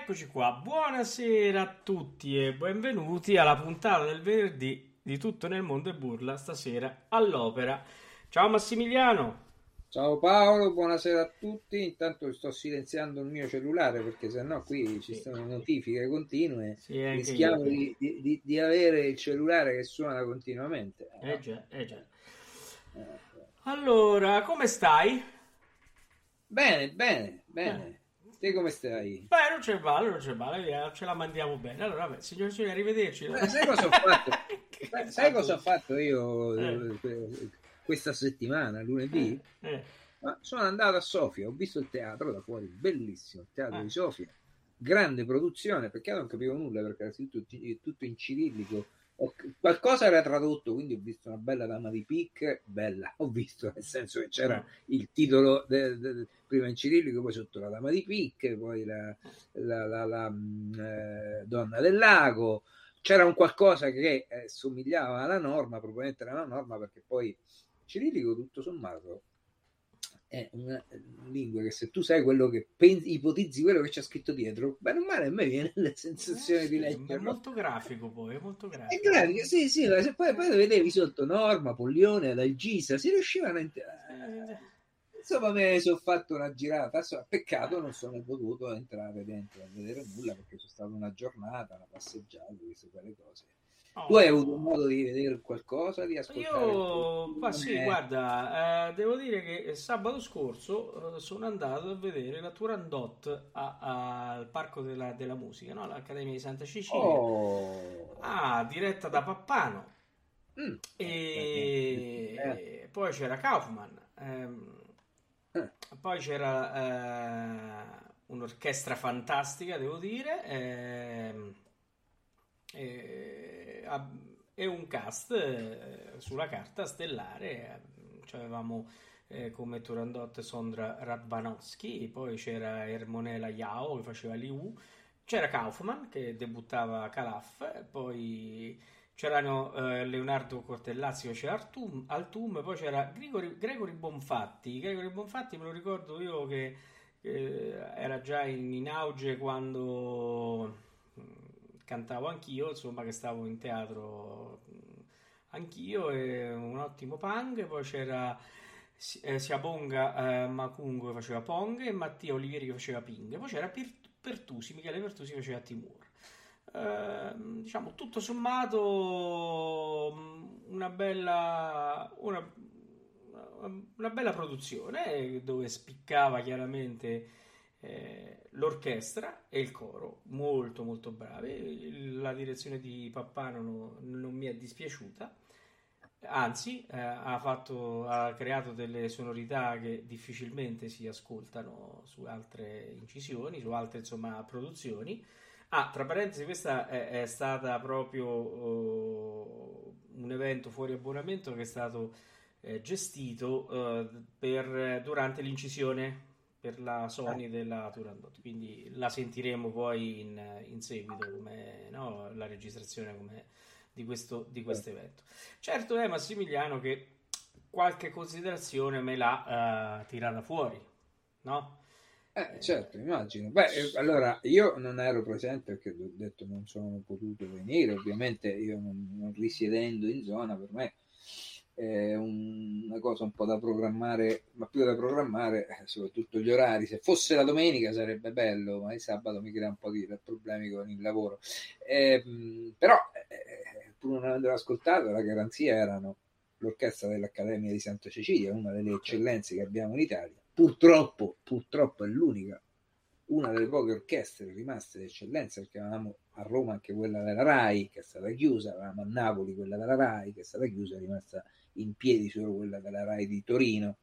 Eccoci qua, buonasera a tutti e benvenuti alla puntata del venerdì di Tutto nel mondo e burla stasera all'opera. Ciao Massimiliano. Ciao Paolo, buonasera a tutti. Intanto sto silenziando il mio cellulare perché sennò qui ci sono notifiche continue. Sì, Rischiamo di, di- di- avere il cellulare che suona continuamente. Eh già, eh già. Eh, Allora, come stai? Bene, bene, bene. Te come stai? Beh, non c'è male, non c'è male, via, ce la mandiamo bene. Allora, vabbè, signori e signori, arrivederci. Eh, sai cosa ho fatto? Sai- Sai cosa ho fatto io Eh. eh, questa settimana, lunedì? Eh, Ma sono andato a Sofia, ho visto il teatro da fuori, bellissimo, il teatro di Sofia, grande produzione, perché non capivo nulla perché era tutto, tutto in cirillico. Qualcosa era tradotto, quindi ho visto una bella dama di pic, bella, ho visto, nel senso che c'era il titolo de- de- prima in cirillico, poi sotto la dama di pic, poi la, la- la- la, mm, eh, donna del lago. C'era un qualcosa che eh, somigliava alla norma, probabilmente era una norma, perché poi cirillico tutto sommato è una lingua che se tu sai quello che pensi, ipotizzi quello che c'è scritto dietro, bene o male a me viene la sensazione eh, di sì, È molto grafico poi, è molto È grafico. grafico, sì, sì, ma se poi, poi vedevi sotto Norma, Poglione, Dalgisa, si riuscivano a entrare. Eh, Insomma, me sono fatto una girata. Insomma, peccato non sono potuto entrare dentro a vedere nulla perché c'è stata una giornata, una passeggiata, queste quelle cose. Oh. Tu hai avuto modo di vedere qualcosa, di ascoltare? Io, ma sì, Eh, guarda, eh, devo dire che sabato scorso eh, sono andato a vedere la Turandot al Parco della, della Musica, no? all'Accademia di Santa Cecilia, Oh. ah, diretta da Pappano. Mm. E Eh. poi c'era Kaufman, ehm, Eh. poi c'era eh, un'orchestra fantastica, devo dire, ehm, e, e un cast eh, sulla carta stellare. cioè avevamo eh, come Turandot Sondra Radvanovsky, poi c'era Ermonela Yao che faceva Liu, c'era Kaufman che debuttava Calaf, poi c'erano eh, Leonardo Cortellazzi faceva Artum, Altum, poi c'era Grigori- Gregory Bonfatti. Gregory Bonfatti me lo ricordo io che eh, era già in, in auge quando cantavo anch'io, insomma che stavo in teatro mh, anch'io, e un ottimo punk, poi c'era eh, Siabonga eh, Macungo che faceva Pong e Mattia Olivieri che faceva Ping, poi c'era Pertusi, Michele Pertusi che faceva Timur. Ehm, diciamo tutto sommato mh, una bella una, una bella produzione eh, dove spiccava chiaramente eh, l'orchestra e il coro molto molto bravi. La direzione di Pappano no- non mi è dispiaciuta. Anzi eh, ha, fatto, ha creato delle sonorità che difficilmente si ascoltano su altre incisioni su altre insomma produzioni. Ah, tra parentesi, questa è, è stata proprio oh, un evento fuori abbonamento che è stato eh, gestito eh, per- durante l'incisione per la Sony della Turandot. Quindi la sentiremo poi in, in seguito, come no, la registrazione come di questo di questo evento. Certo è Massimiliano che qualche considerazione me l'ha eh, tirata fuori, no? Eh, certo, immagino. Beh, eh, allora io non ero presente perché ho detto non sono potuto venire. Ovviamente io non, non risiedendo in zona, per me è un- una cosa un po' da programmare, ma più da programmare, eh, soprattutto gli orari. Se fosse la domenica sarebbe bello, ma il sabato mi crea un po' di problemi con il lavoro. Eh, però, eh, pur non avendo ascoltato, la garanzia erano l'orchestra dell'Accademia di Santa Cecilia, una delle eccellenze che abbiamo in Italia. Purtroppo, purtroppo è l'unica, una delle poche orchestre rimaste d'eccellenza, perché avevamo a Roma anche quella della RAI, che è stata chiusa, avevamo a Napoli quella della RAI, che è stata chiusa, è rimasta in piedi solo quella della RAI di Torino.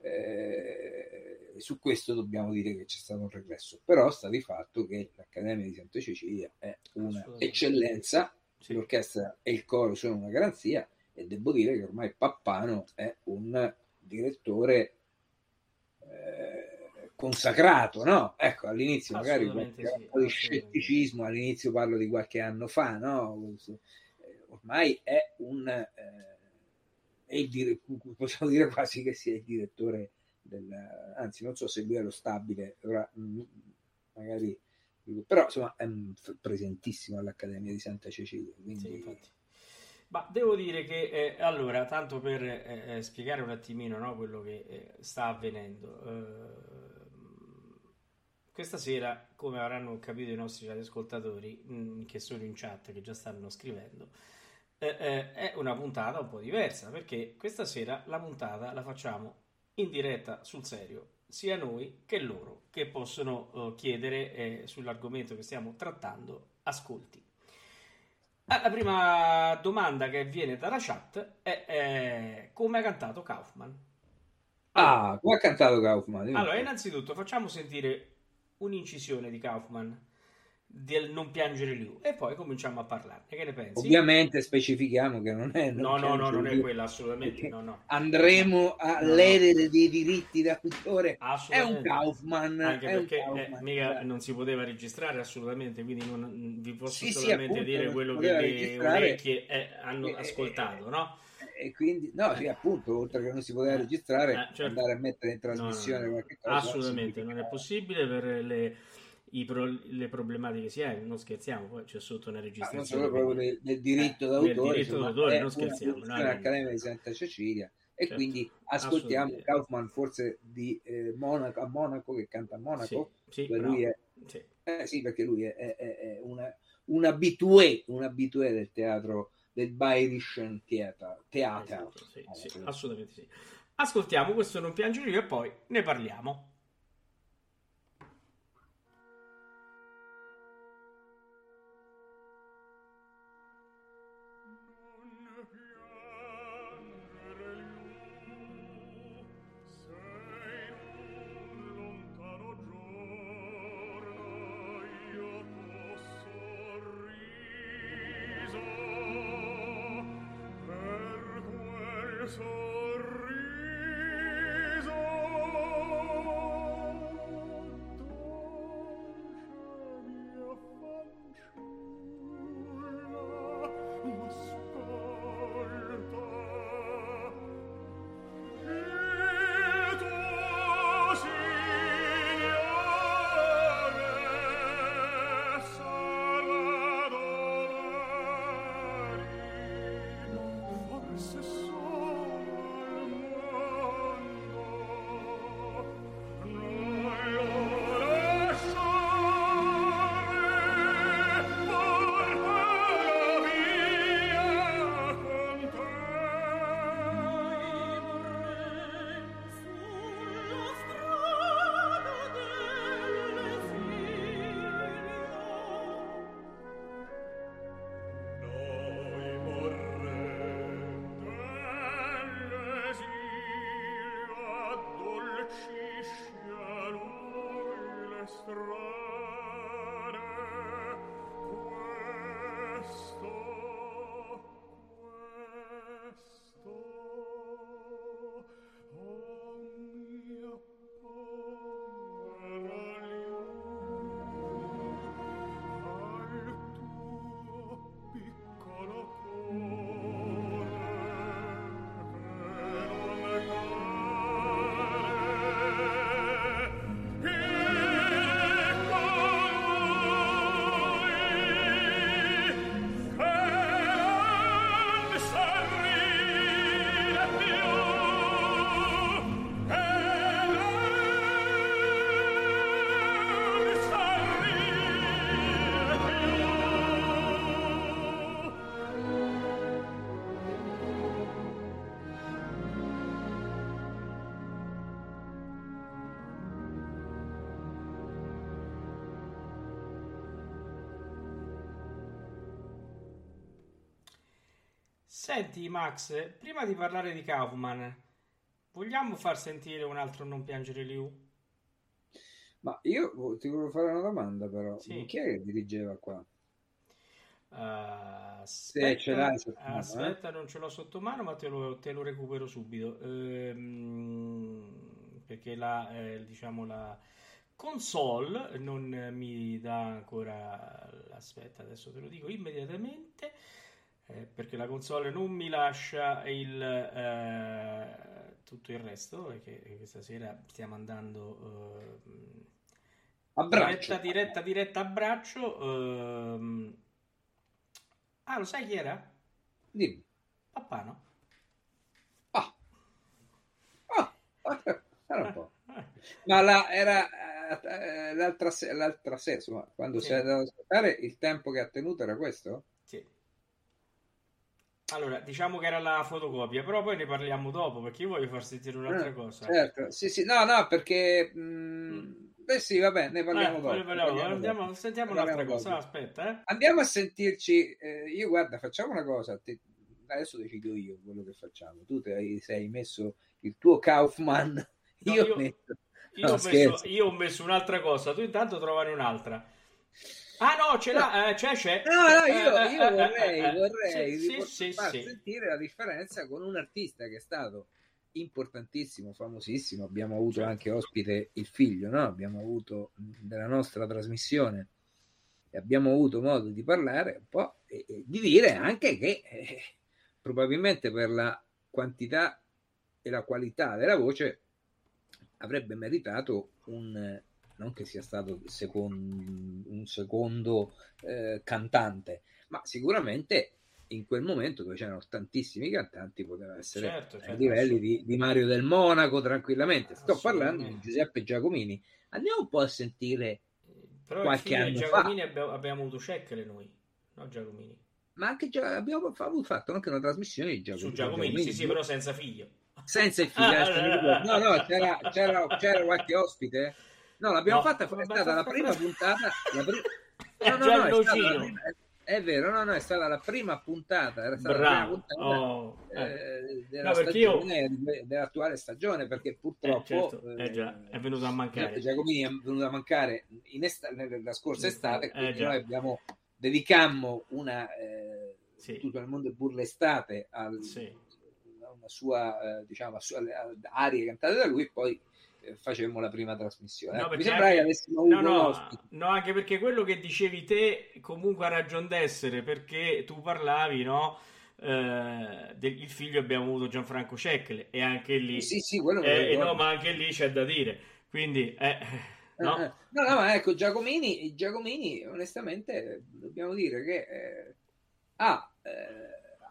eh, su questo dobbiamo dire che c'è stato un regresso, però sta di fatto che l'Accademia di Santa Cecilia è un'eccellenza, sì. l'orchestra e il coro sono una garanzia e devo dire che ormai Pappano è un direttore eh, consacrato, no? Ecco, all'inizio magari un po' di scetticismo, all'inizio parlo di qualche anno fa, no? Ormai è un... Eh, dire, possiamo dire quasi che sia il direttore del, anzi non so se lui è lo stabile, ora, mm, magari, però insomma è presentissimo all'Accademia di Santa Cecilia. Quindi... Sì, ma devo dire che eh, allora, tanto per eh, eh, spiegare un attimino no, quello che eh, sta avvenendo, eh, questa sera, come avranno capito i nostri ascoltatori mh, mm, che sono in chat, che già stanno scrivendo, eh, è una puntata un po' diversa perché questa sera la puntata la facciamo in diretta sul serio, sia noi che loro, che possono uh, chiedere eh, sull'argomento che stiamo trattando ascolti. Ah, la prima domanda che viene dalla chat è eh, come ha cantato Kaufman. Allora, ah, come ha cantato Kaufman? Allora, innanzitutto facciamo sentire un'incisione di Kaufman del non piangere Liu e poi cominciamo a parlarne. Che ne pensi? Ovviamente specifichiamo che non è. Non no, no, no, non è quella assolutamente. No, no. Andremo a no, dei diritti d'autore. È un Kaufman. Anche perché eh, Kaufman, mica non si poteva registrare assolutamente, quindi non, vi posso sì, solamente sì, appunto, dire quello che le orecchie eh, hanno ascoltato, no? e quindi no, sì, appunto, oltre che non si poteva registrare, eh, certo. andare a mettere in trasmissione no, no, qualche cosa. Assolutamente, non è possibile per le pro, le problematiche si hanno, non scherziamo, poi c'è sotto una registrazione. Ah, proprio del, del diritto eh, d'autore, diritto d'autore non scherziamo. L'Accademia di Santa Cecilia e certo, quindi ascoltiamo Kaufman forse di eh, Monaco, a Monaco che canta a Monaco sì, sì, lui è, sì. Eh, sì. perché lui è, è, è una, un abitué un abitué del teatro del Bayerischen Theater, Theater. Esatto, sì, sì, assolutamente sì ascoltiamo questo non piangere io e poi ne parliamo Senti Max, prima di parlare di Kaufman, Vogliamo far sentire un altro Non piangere Liu? Ma io ti volevo fare una domanda però. Sì. Chi è che dirigeva qua? Uh, aspetta, ce l'hai sotto mano, aspetta eh? non ce l'ho sotto mano, ma te lo, te lo recupero subito. Ehm, perché la, eh, diciamo la console non mi dà ancora. Aspetta, adesso te lo dico immediatamente. Eh, perché la console non mi lascia il, eh, tutto il resto. Perché questa sera stiamo andando. a braccio. Diretta, diretta, diretta a braccio. Ehm, Ah, lo sai chi era? Dimmi. Pappano. Ah. Ah. Era un po'. Ma la, era eh, l'altra, l'altra sera, insomma, quando sì. si è andato ad aspettare, il tempo che ha tenuto era questo? Allora, diciamo che era la fotocopia, però poi ne parliamo dopo perché io voglio far sentire un'altra ah, cosa. Certo, sì, sì, no, no, perché mh, mm. Beh sì, vabbè, ne parliamo eh, dopo. Parliamo, andiamo, dopo. Sentiamo ne un'altra cosa, dopo. aspetta. Eh. Andiamo a sentirci, eh, io guarda, facciamo una cosa, te, adesso decido io quello che facciamo. Tu ti sei messo il tuo Kaufman, no, io, io, metto... io, no, ho messo, io, ho messo, un'altra cosa, tu intanto trovane un'altra. Ah no, ce l'ha, eh, c'è, c'è. No, no, io, eh, io eh, vorrei, eh, vorrei sì, sì, far sì, sentire la differenza con un artista che è stato importantissimo, famosissimo. Abbiamo avuto certo. anche ospite il figlio, no? abbiamo avuto nella nostra trasmissione e abbiamo avuto modo di parlare un po' e, e di dire anche che eh, probabilmente per la quantità e la qualità della voce avrebbe meritato un non che sia stato secondo, un secondo eh, cantante, ma sicuramente in quel momento dove c'erano tantissimi cantanti poteva essere certo, certo, ai livelli di, di, Mario del Monaco tranquillamente. Sto parlando di Giuseppe Giacomini. Andiamo un po' a sentire però qualche anno Giacomini fa abbiamo, abbiamo avuto Sheckle noi no Giacomini? Ma anche già, abbiamo fatto anche una trasmissione di Giacomini, su Giacomini, Giacomini sì sì però senza figlio. Senza il figlio eh, no no c'era, c'era, c'era qualche ospite no l'abbiamo no, fatta è stata la prima puntata la prima... No, no, no, è stata la prima, è vero, no, no, è stata la prima puntata, era stata Bravo. la prima puntata oh, eh. Eh, della no, stagione, io... dell'attuale stagione, perché purtroppo eh, certo. eh, già, è venuto a mancare. Giacomini è venuto a mancare in est- nella scorsa estate, quindi noi abbiamo, dedicammo una, eh, sì. tutto il mondo è burla estate al, sì. a una sua, diciamo, a sua, arie cantate da lui, poi facemmo la prima trasmissione. No, Mi sembra anche... che avessimo no, no, no, anche perché quello che dicevi te comunque ha ragione d'essere, perché tu parlavi, no? Eh, del figlio abbiamo avuto Gianfranco Cecle e anche lì sì, sì, quello eh, no, ma anche lì c'è da dire quindi eh, no? no, no, ma ecco Giacomini, Giacomini onestamente dobbiamo dire che eh, ha eh,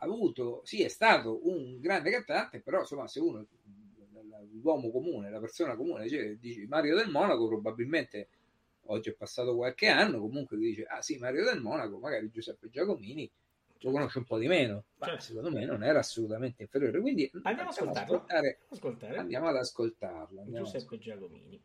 avuto sì è stato un grande cantante però insomma se uno l'uomo comune, la persona comune, cioè, dici Mario del Monaco, probabilmente oggi è passato qualche anno, comunque dice, ah sì, Mario del Monaco, magari Giuseppe Giacomini lo conosce un po' di meno, ma certo. secondo me non era assolutamente inferiore. Quindi andiamo, andiamo, ascoltare, ascoltare. andiamo ad ascoltarlo. Andiamo Giuseppe Giacomini.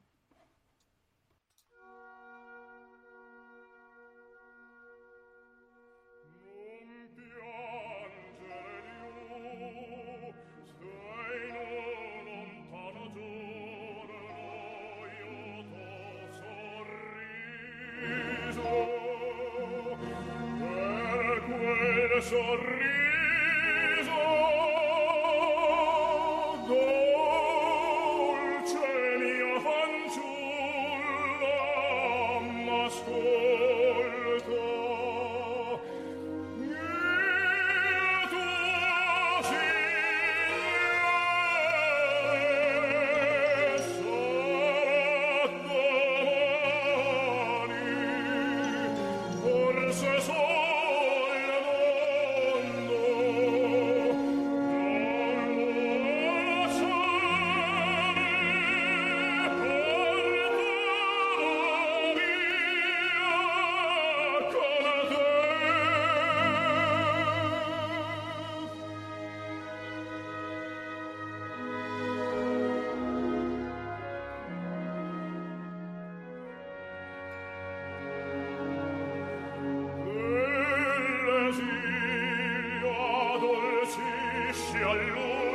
strisce all'ora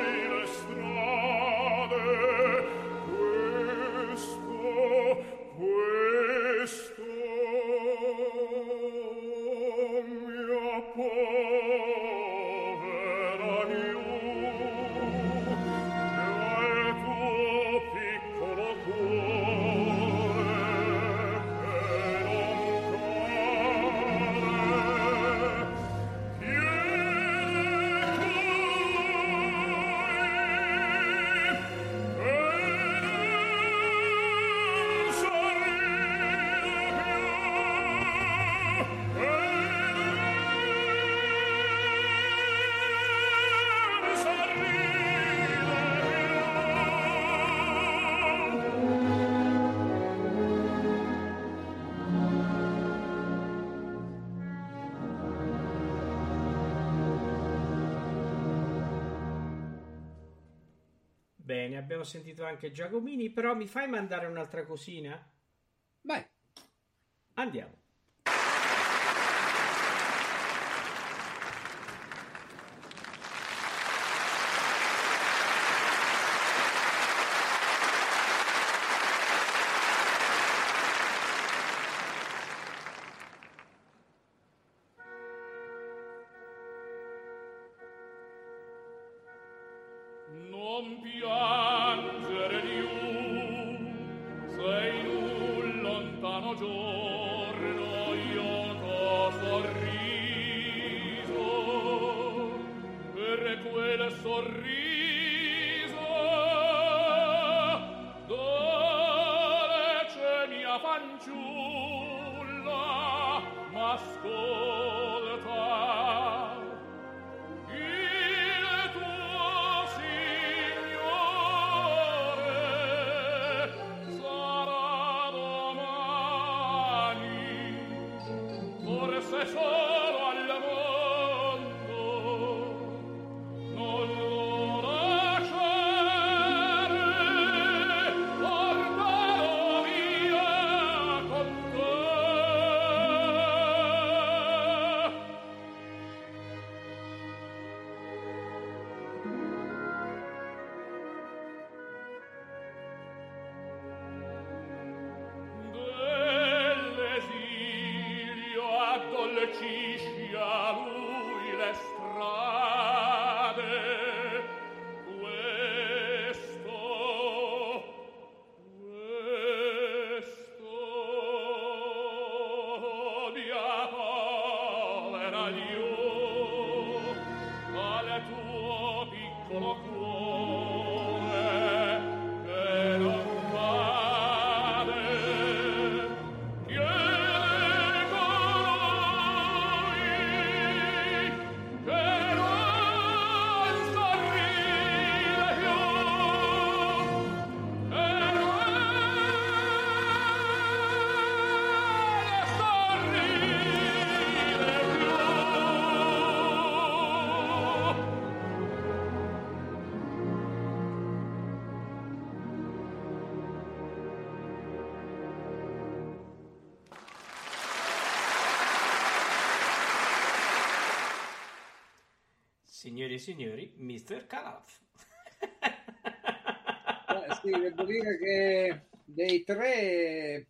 Bene, abbiamo sentito anche Giacomini, però mi fai mandare un'altra cosina? Signori e signori, Mr. Calaf. Eh, sì, devo dire che dei tre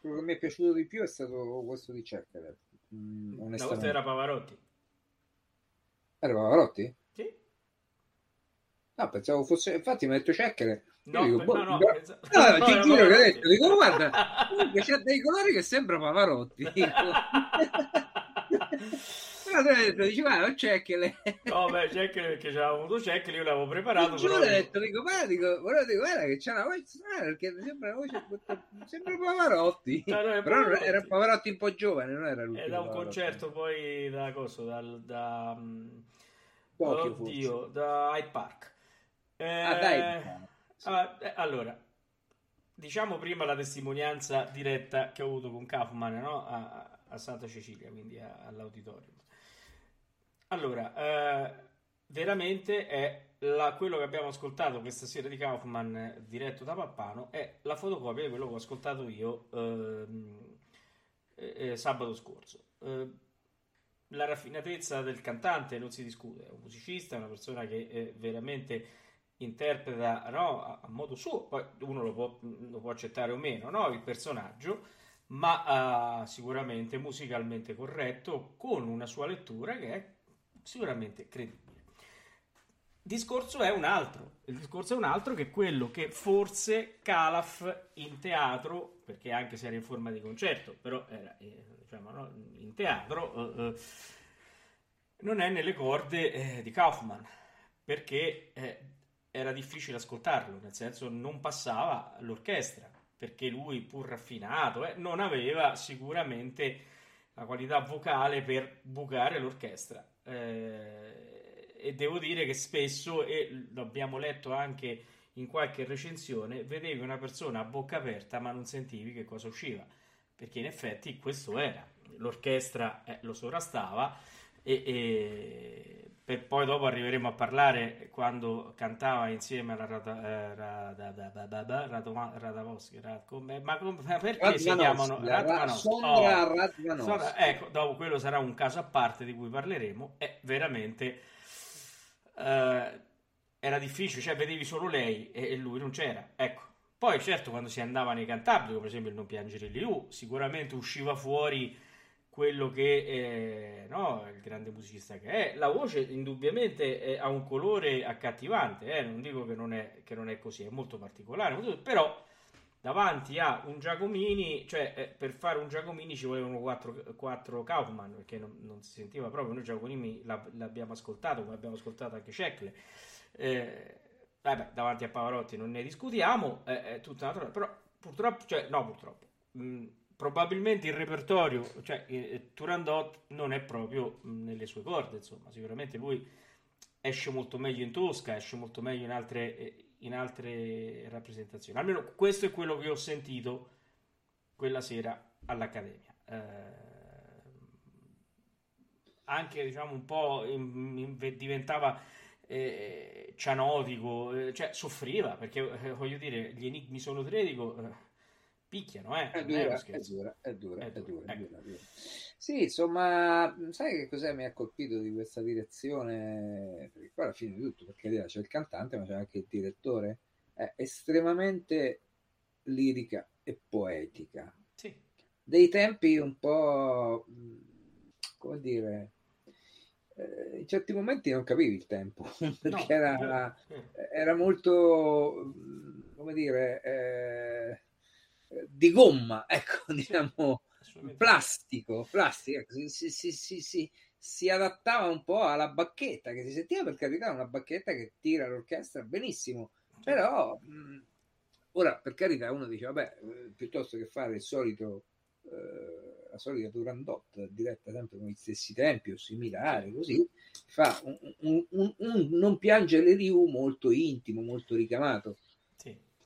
quello che mi è piaciuto di più è stato questo di Cecchele. Mm, volta onestamente. era Pavarotti. Era Pavarotti? Sì. No, pensavo fosse. Infatti, mi ha detto Cecchele. No, dico, per- boh, no, no, bra- pensa- no, no, ti era giuro che ho detto, dico, guarda, c'ha dei colori che sembra Pavarotti. Detto, dici, guarda, Cecchele. No, beh, Cecchele perché c'era avuto Cecchele, io l'avevo preparato. Giuro, però- ho detto, dico, guarda, dico, guarda, dico, guarda che c'ha una voce strana perché sembra una voce sembra Pavarotti. No, no, è Però Pavarotti. era Pavarotti un po' giovane, non era lui. È da un concerto poi da cosa? Dal, da, mm, Tokyo, oddio, da Hyde Park. Eh, Ah, dai. Ah, eh, allora, diciamo prima la testimonianza diretta che ho avuto con Kaufman no? a, a Santa Cecilia, quindi a- all'auditorium. Allora, eh, veramente è la- quello che abbiamo ascoltato questa sera di Kaufman diretto da Pappano è la fotocopia di quello che ho ascoltato io ehm, eh, eh, sabato scorso. Eh, la raffinatezza del cantante non si discute, è un musicista, è una persona che eh, veramente interpreta no, a, a modo suo, poi uno lo può, lo può accettare o meno, no, il personaggio, ma eh, sicuramente musicalmente corretto, con una sua lettura che è sicuramente credibile. Il discorso è un altro, il discorso è un altro che quello che forse Calaf in teatro, perché anche se era in forma di concerto, però era eh, diciamo, no, in teatro, eh, eh, non è nelle corde eh, di Kaufman, perché eh, era difficile ascoltarlo, nel senso non passava l'orchestra, perché lui, pur raffinato, eh, non aveva sicuramente la qualità vocale per bucare l'orchestra. Eh, e devo dire che spesso, e l'abbiamo letto anche in qualche recensione, vedevi una persona a bocca aperta ma non sentivi che cosa usciva, perché in effetti questo era, l'orchestra eh, lo sovrastava e, e per poi dopo arriveremo a parlare quando cantava insieme alla Rada, eh, ma, perché si chiamano Radvanovski? Sondra oh. Ecco, dopo quello sarà un caso a parte di cui parleremo, è veramente eh, era difficile, cioè vedevi solo lei e, lui non c'era, ecco. Poi certo quando si andava nei cantabili, per esempio il Non piangere Liu, sicuramente usciva fuori quello che è no, il grande musicista che è. La voce indubbiamente è, ha un colore accattivante, eh? non dico che non, è, che non, è, così, è molto particolare, però davanti a un Giacomini, cioè eh, per fare un Giacomini ci volevano quattro, quattro Kaufman, perché non, non, si sentiva proprio, noi Giacomini l'abbiamo ascoltato, come abbiamo ascoltato anche Cecle. Eh, vabbè, davanti a Pavarotti non ne discutiamo, è tutta una però purtroppo, cioè no purtroppo, mh, mm, probabilmente il repertorio, cioè eh, Turandot non è proprio nelle sue corde, insomma, sicuramente lui esce molto meglio in Tosca, esce molto meglio in altre, eh, in altre rappresentazioni. Almeno questo è quello che ho sentito quella sera all'Accademia. Eh, anche diciamo un po' in, in, diventava eh, cianotico, eh, cioè soffriva perché eh, voglio dire, gli enigmi sono tre, dico picchiano, eh. È dura, è, dura, è dura, è dura, è dura, ecco. Sì, insomma, sai che cos'è mi ha colpito di questa direzione? Perché qua alla fine di tutto, perché c'è il cantante, ma c'è anche il direttore, è estremamente lirica e poetica. Sì. Dei tempi un po', come dire, eh, in certi momenti non capivi il tempo, perché no, era, era, molto, come dire... Eh, di gomma, ecco, diciamo, plastico, plastico, ecco, si, si, si, si, si adattava un po' alla bacchetta, che si sentiva per carità una bacchetta che tira l'orchestra benissimo, però mh, ora per carità uno dice, vabbè, eh, piuttosto che fare il solito... Eh, la solita Turandot diretta sempre con gli stessi tempi o similare, così fa un, un, un, un non piangere Ryu molto intimo, molto ricamato.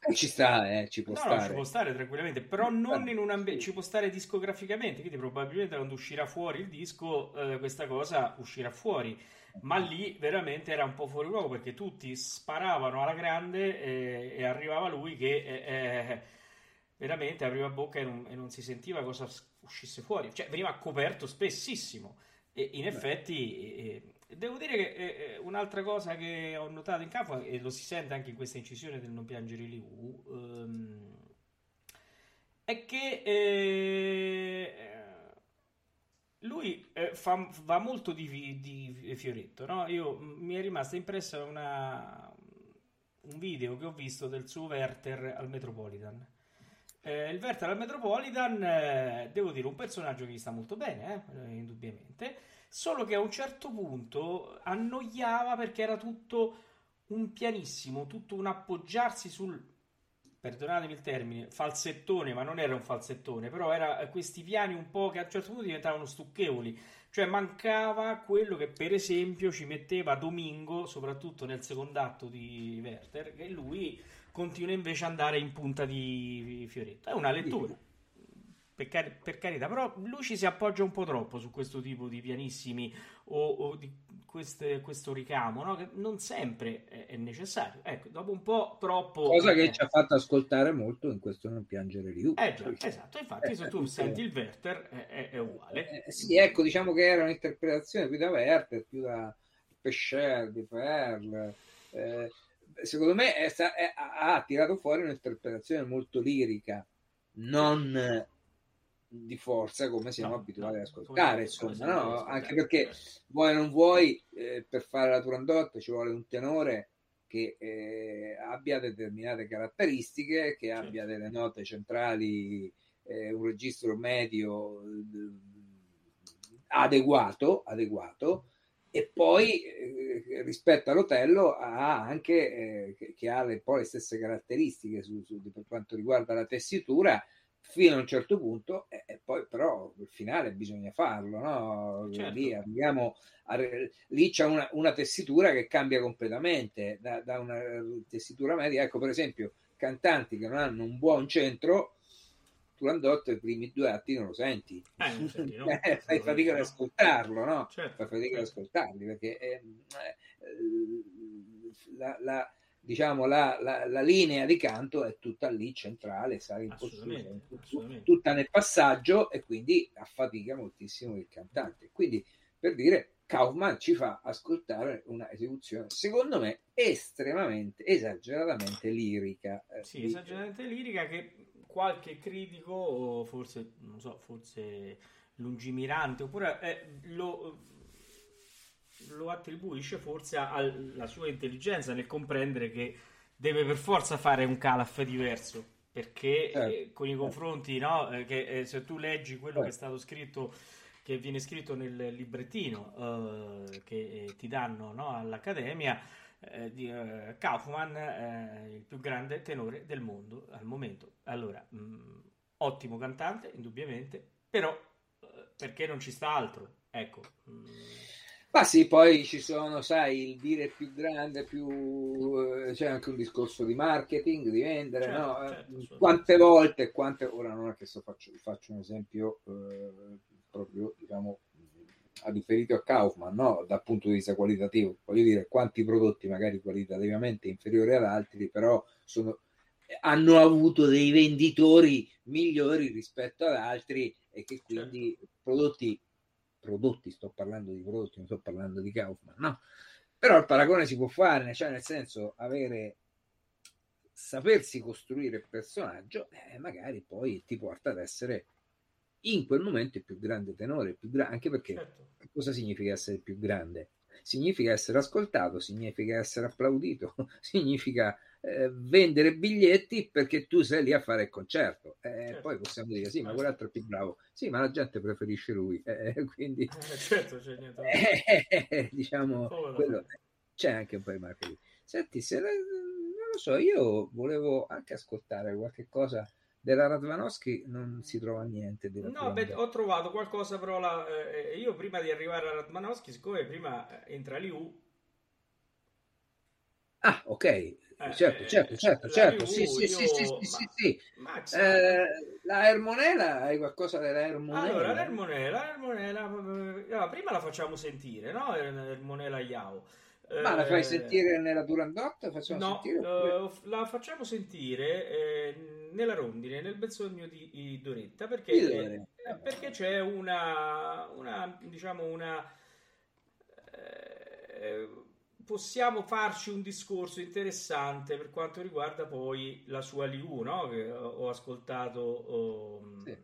Eh, ci sta, eh, ci può no, stare. No, ci può stare tranquillamente, però non in un ambiente, ci può stare discograficamente, quindi probabilmente quando uscirà fuori il disco eh, questa cosa uscirà fuori, ma lì veramente era un po' fuori luogo perché tutti sparavano alla grande eh, e arrivava lui che eh, eh, veramente apriva bocca e non, e non, si sentiva cosa uscisse fuori, cioè veniva coperto spessissimo e in Beh. effetti Devo dire che eh, eh, un'altra cosa che ho notato in campo, e lo si sente anche in questa incisione del non piangere Liu, ehm, è che eh, lui eh, fa, va molto di, di Fioretto. No? Io, mi è rimasta impressa una, un video che ho visto del suo Werther al Metropolitan. Eh, il Werther al Metropolitan, eh, devo dire, un personaggio che gli sta molto bene, eh, indubbiamente solo che a un certo punto annoiava perché era tutto un pianissimo, tutto un appoggiarsi sul, perdonatemi il termine, falsettone, ma non era un falsettone, però era questi piani un po' che a un certo punto diventavano stucchevoli, cioè mancava quello che per esempio ci metteva Domingo, soprattutto nel secondo atto di Werther, che lui continua invece ad andare in punta di Fioretto. È una lettura per, car- per, carità, però lui ci si appoggia un po' troppo su questo tipo di pianissimi o, o di queste, questo ricamo, no? che non sempre è, è, necessario. Ecco, dopo un po' troppo... Cosa che eh, ci ha fatto ascoltare molto in questo Non piangere di Eh già, esatto, infatti eh, se tu eh, senti il Werther è, è uguale. Eh, sì, ecco, diciamo che era un'interpretazione più da Werther, più da Pescher, di Perl. Eh, secondo me è, ha tirato fuori un'interpretazione molto lirica, non di forza come siamo no, abituati no, ad ascoltare, insomma, no? anche perché vuoi non vuoi, eh, per fare la Turandot ci vuole un tenore che eh, abbia determinate caratteristiche, che abbia delle note centrali, eh, un registro medio adeguato, adeguato e poi eh, rispetto all'Otello ha anche eh, che, che, ha le, poi le stesse caratteristiche su, su, per quanto riguarda la tessitura fino a un certo punto e, e poi però il finale bisogna farlo no? Certo. lì, arriviamo a, lì c'è una, una, tessitura che cambia completamente da, da, una tessitura media ecco per esempio cantanti che non hanno un buon centro Turandot i primi due atti non lo senti, Eh, non senti, no? Eh, fai fatica ad ascoltarlo, no? Certo, Fai fatica ad ascoltarli perché ehm, eh, la, la- diciamo, la, la- la linea di canto è tutta lì centrale, sale in postura, tutta nel passaggio e quindi affatica moltissimo il cantante. Quindi per dire, Kaufman ci fa ascoltare una esecuzione, secondo me, estremamente, esageratamente lirica. eh, Sì, di- esageratamente lirica che qualche critico, forse, non so, forse lungimirante, oppure eh, lo, lo attribuisce forse alla sua intelligenza nel comprendere che deve per forza fare un calaf diverso. Perché Certo, eh, con i confronti, no? eh, che eh, se tu leggi quello che è Certo. stato scritto, che viene scritto nel librettino eh, che eh, ti danno no, all'Accademia, eh, di eh, Kaufman, eh, il più grande tenore del mondo al momento. Allora, mh, ottimo cantante, indubbiamente, però eh, perché non ci sta altro? Ecco. mm, Ma sì, poi ci sono, sai, il dire più grande, più eh, c'è anche un discorso di marketing, di vendere, Certo, no? certo, Eh. Quante volte, quante ora non è che sto faccio, faccio un esempio eh, proprio, diciamo, riferito a Kaufman, no? Dal punto di vista qualitativo, voglio dire, quanti prodotti magari qualitativamente inferiori ad altri, però sono, hanno avuto dei venditori migliori rispetto ad altri e che quindi Certo. prodotti prodotti, sto parlando di prodotti, non sto parlando di Kaufman, no? Però il paragone si può fare, cioè nel senso avere sapersi costruire il personaggio, eh, magari poi ti porta ad essere in quel momento il più grande tenore, più gra- anche perché certo. cosa significa essere il più grande? Significa essere ascoltato, significa essere applaudito, significa eh, vendere biglietti perché tu sei lì a fare il concerto. Eh, Certo. Poi possiamo dire sì, ma Certo. quell'altro è più bravo. Sì, ma la gente preferisce lui. Eh, quindi Eh, certo, c'è niente eh, diciamo, Oh, no. quello- c'è anche un po' di marketing. Senti, se non lo so, io volevo anche ascoltare qualche cosa della Radvanowski, non si trova niente No, beh, ho trovato qualcosa, però la- eh, io prima di arrivare a Radmanowski, siccome prima eh, entra Liu, Ah, ok, eh, certo, certo, eh, certo, certo, sì, sì, sì, sì, sì, ma- sì, sì. Max, Eh, la Ermonela, hai qualcosa della Ermonela? allora, l'Ermonela, eh, allora, prima la facciamo sentire, no? L'Ermonela Yao. Ma la fai Eh, sentire nella Durandot? No, eh, la facciamo sentire eh, nella rondine, nel bezzogno di, di Doretta, perché, eh, perché c'è una, una, diciamo, una... possiamo farci un discorso interessante per quanto riguarda poi la sua Liu, no? Che ho ascoltato oh, Sì.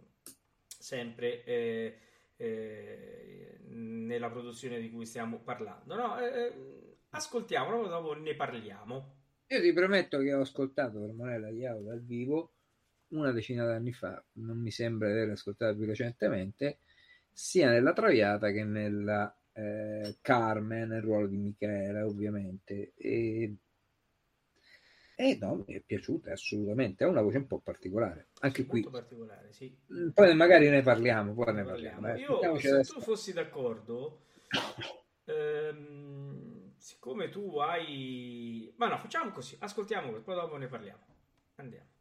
sempre eh, eh, nella produzione di cui stiamo parlando, no? Eh, eh, ascoltiamolo, dopo ne parliamo. Io ti prometto che ho ascoltato Ermonela Iao dal vivo una decina d'anni fa, non mi sembra di aver ascoltato più recentemente, sia nella Traviata che nella eh, Carmen, nel ruolo di Michela, ovviamente. E, e no, mi è piaciuta assolutamente, ha una voce un po' particolare, anche qui. Molto particolare, sì. Mm, Poi magari ne parliamo, poi ne parliamo. parliamo. Io, se adesso. tu fossi d'accordo, ehm, siccome tu hai... Ma no, facciamo così, ascoltiamo poi dopo ne parliamo. Andiamo.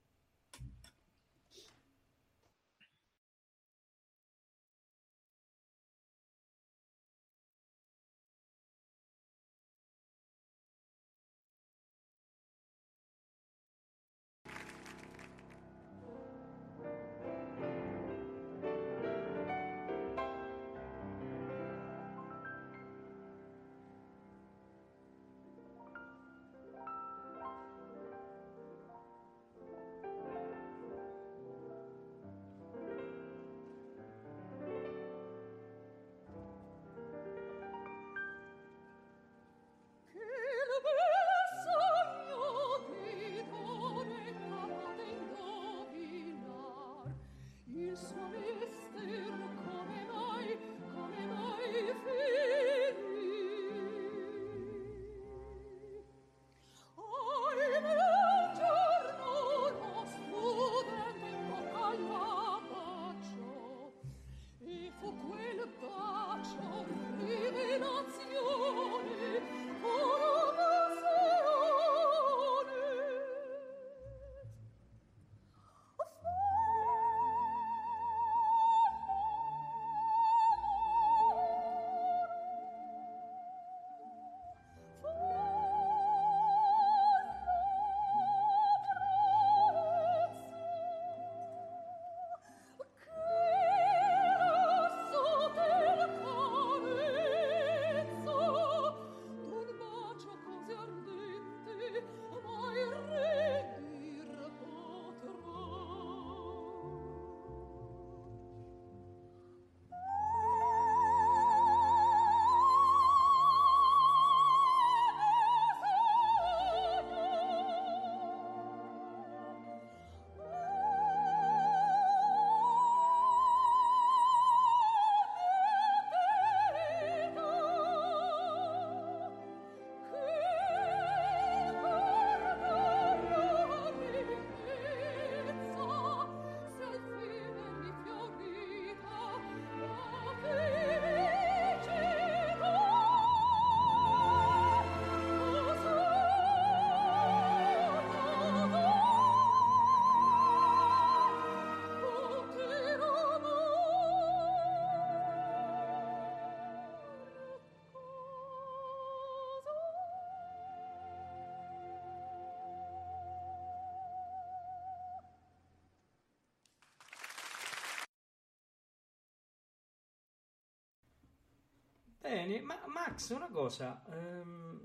Bene. Ma Max, una cosa, ehm,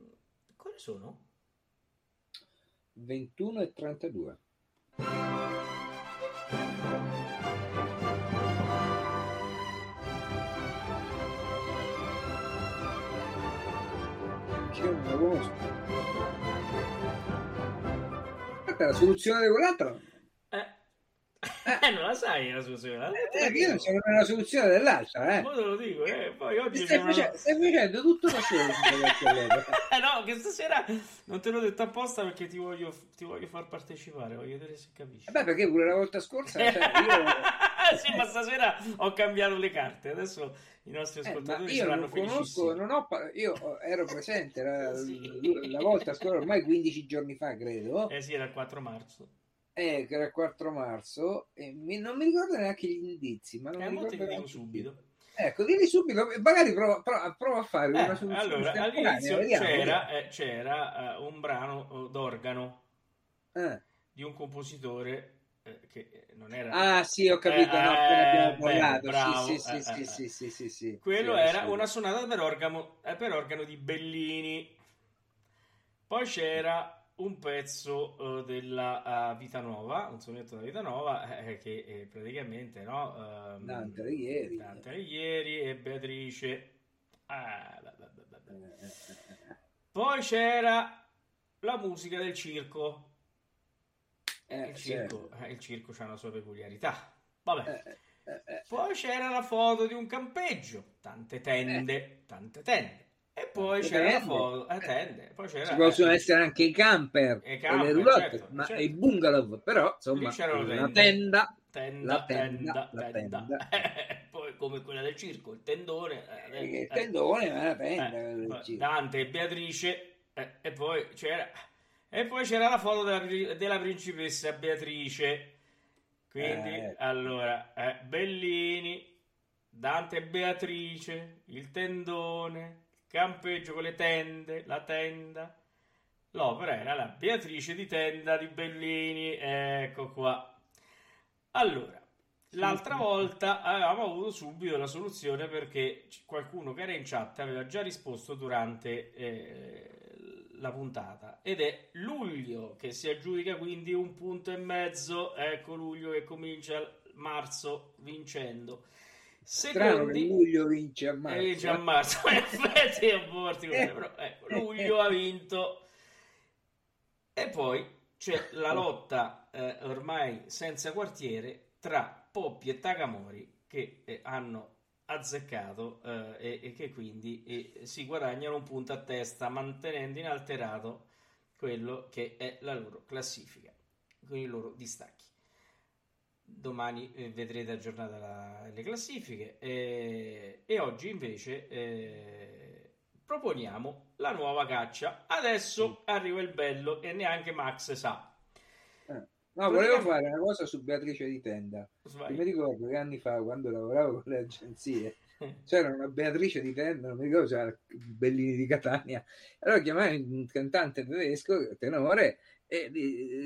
quali sono? 21 e 32. Che la conosco. Aspetta, la soluzione di quell'altro. Eh, eh, non la sai la soluzione. Eh, io non sono nella soluzione dell'altra, eh. Poi te lo dico, eh. Poi oggi Stai una- facendo, stai facendo tutto da solo. Eh, no, che stasera non te l'ho detto apposta perché ti voglio, ti voglio far partecipare, voglio vedere se capisci. Vabbè, perché pure la volta scorsa cioè, io, sì, ma stasera ho cambiato le carte. Adesso i nostri eh, ascoltatori ma io non conosco, non ho, io ero presente la, Sì. la volta scorsa, ormai 15 giorni fa, credo. Eh sì, era il 4 marzo. Eh, che era il 4 marzo, e mi- non mi ricordo neanche gli indizi, ma non Eh, mi ricordo neanche- subito. Ecco, dimmi subito, magari prova, prova- prova a fare Eh, una soluzione allora, all'inizio c'era, eh, c'era eh, un brano eh, d'organo. Eh. di un compositore eh, che non era... Ah, sì, ho capito, Eh, no, abbiamo parlato. bravo, sì, sì, sì, sì, sì, sì, sì. Quello Sì, era una sonata per organo, per organo di Bellini. Poi c'era un pezzo eh, della eh, Vita Nuova, un sonetto della Vita Nuova, eh, che eh, praticamente, no? ehm, Dante Alighieri. Dante Alighieri e Beatrice. Ah, beh, beh, beh. Eh, eh, eh, eh. Poi c'era la musica del circo. Eh, il, circo certo. eh, il circo ha una sua peculiarità. Vabbè. Poi c'era la foto di un campeggio, tante tende, tante tende. E poi Tante c'era la tende. foto, eh, tende. Poi c'era Ci possono eh, essere anche i camper, E i e camper, le roulotte, certo, ma certo. i bungalow, però insomma, una tenda, tenda, la tenda, tenda, la tenda. tenda. poi come quella del circo, il tendone. eh, eh, eh, il tendone, ma la tenda. eh, circo. Dante e Beatrice. eh, e poi c'era. E poi c'era la foto della, della principessa Beatrice. Quindi, Eh. allora, eh, Bellini, Dante e Beatrice, il tendone, il campeggio con le tende, la tenda. L'opera era la Beatrice di tenda di Bellini. Ecco qua. Allora, l'altra volta avevamo avuto subito la soluzione perché qualcuno che era in chat aveva già risposto durante eh, la puntata ed è luglio che si aggiudica quindi un punto e mezzo. Ecco luglio che comincia marzo vincendo. Secondi, luglio vince a marzo. vince a marzo. In effetti è un po' particolare, però ecco, luglio ha vinto. E poi c'è la lotta eh, ormai senza quartiere tra Poppi e Takamori che eh, hanno azzeccato eh, e, e che quindi eh, si guadagnano un punto a testa mantenendo inalterato quello che è la loro classifica con i loro distacchi. Domani eh, vedrete aggiornate la- le classifiche eh, e oggi invece eh, proponiamo la nuova caccia. Adesso arriva il bello e neanche Max sa. No, volevo fare una cosa su Beatrice di Tenda. Mi ricordo che anni fa, quando lavoravo con le agenzie, c'era una Beatrice di Tenda, non mi ricordo se era Bellini di Catania. Allora chiamai un cantante tedesco, tenore, e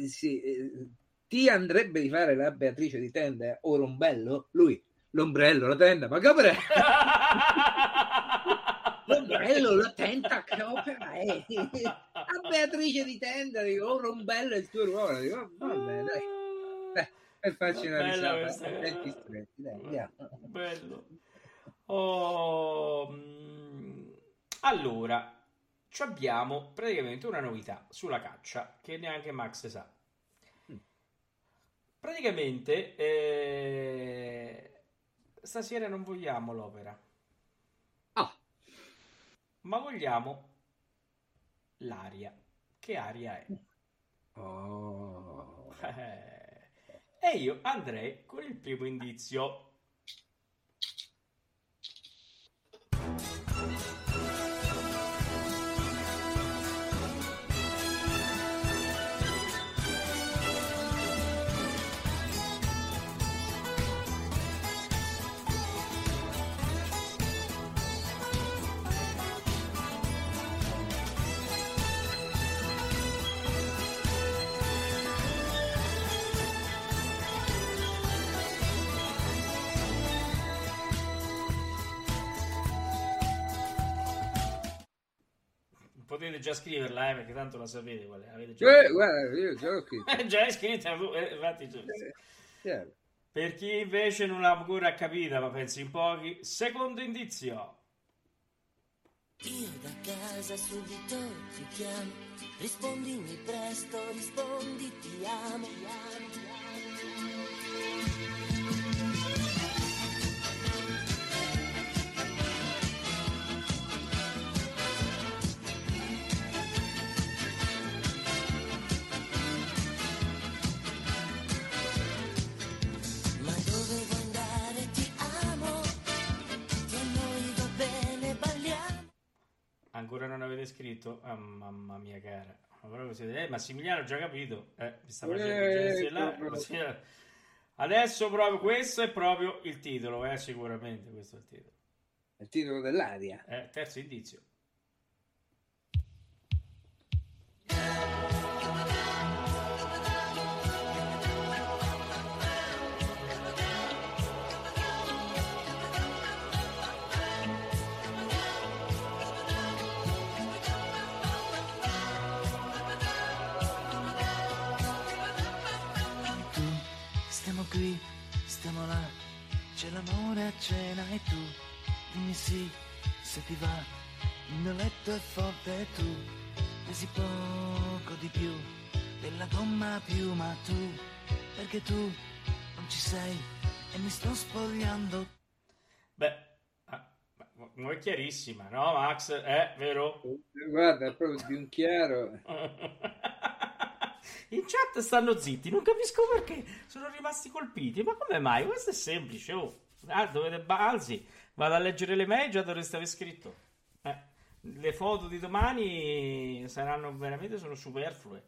sì, eh, ti andrebbe di fare la Beatrice di Tenda o l'ombrello? Lui, l'ombrello, la tenda, ma che opera è? L'ombrello, la tenda, che opera è? A Beatrice di Tenda, dico, oh, l'ombrello è il tuo ruolo. Dico, va bene, dai. Dai, per farci una risata, questa- a denti stretti, dai, andiamo. Bello. Oh, mm, allora, abbiamo praticamente una novità sulla caccia che neanche Max sa. Praticamente, eh, stasera non vogliamo l'opera, Ah, ma vogliamo l'aria. Che aria è? oh. Eh, E io andrei con il primo indizio. Già scriverla, eh, perché tanto la sapete qual è. Avete già... Eh, guarda, io già l'ho scritto. già è scritta, eh, infatti. Già... Chiaro. Per chi invece non l'ha ancora capita, ma pensi in pochi, secondo indizio. Io da casa subito ti chiamo, rispondimi presto, rispondi ti amo. Ti amo, ti amo. Ancora non avete scritto? Ah, mamma mia cara. Ma siete- eh, Massimiliano ho già capito. Eh, mi sta facendo Eh, là. Massimiliano- Adesso proprio questo è proprio il titolo, eh, sicuramente questo è il titolo. Il titolo dell'aria. Eh, terzo indizio. C'è l'amore a cena e tu, dimmi sì, se ti va, il mio letto è forte e tu, pesi poco di più, della gomma a piuma tu, perché tu non ci sei e mi sto spogliando. Beh, ah, ma- ma è chiarissima, no Max? Eh, vero? Guarda, è proprio di un chiaro. In chat stanno zitti, non capisco perché. Sono rimasti colpiti. Ma come mai? Questo è semplice. Oh. Ah, dovete balzi. Vado a leggere le mail, già dovreste aver scritto. Eh, le foto di domani saranno veramente sono superflue.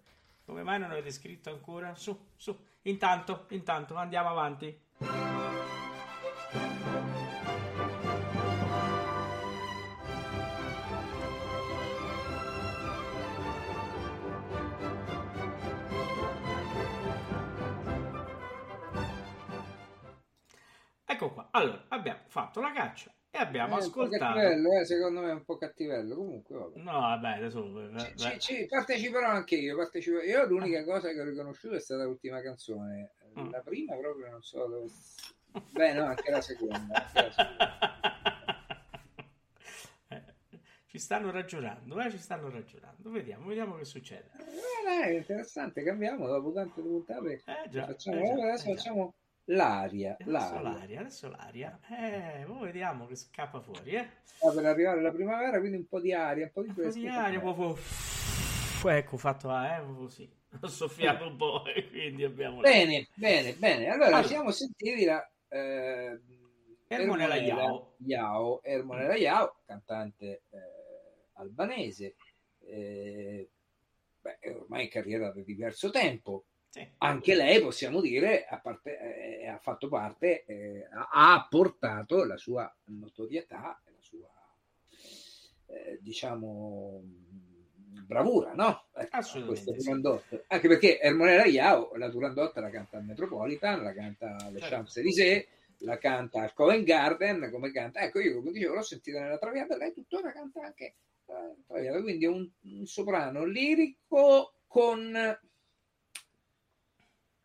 Come mai non avete scritto ancora? Su, su. Intanto, intanto, andiamo avanti. Fatto la caccia e abbiamo Eh, ascoltato. cattivello, eh, secondo me è un po' cattivello. Comunque, vabbè. No, vabbè, adesso. eh, Ci, ci- parteciperò anche io, partecipo- Io l'unica cosa che ho riconosciuto è stata l'ultima canzone. Mm. La prima proprio non so dove... Beh, no, anche la seconda. anche la seconda. Eh, Ci stanno ragionando, eh, ci stanno ragionando. Vediamo, vediamo che succede. Eh, è interessante, cambiamo dopo tante puntate. Eh già, facciamo, eh già, adesso eh facciamo l'aria. Adesso l'aria. l'aria, adesso l'aria. Eh, vediamo che scappa fuori, eh. Sta per arrivare la primavera, quindi un po' di aria, un po' di Un po' fresco. di aria, proprio. Ecco, fatto ah, eh, così. Ho soffiato un po' e quindi abbiamo. Bene, bene, bene. Allora, Allora. siamo sentiti la... Eh, Ermonella Iao. Iao, Ermonella Iao, cantante eh, albanese, eh, beh, è ormai in carriera da diverso tempo. Anche lei, possiamo dire, ha, parte- eh, ha fatto parte, eh, ha, portato la sua notorietà, la sua, eh, diciamo, bravura, no? Ecco, Assolutamente sì. Anche perché Ermonella Iao, la Turandot la canta al Metropolitan, la canta alle Certo. Champs-Élysées, la canta al Covent Garden, come canta. Ecco, io come dicevo, l'ho sentita nella Traviata, lei tuttora canta anche eh, Traviata, quindi è un, un soprano lirico con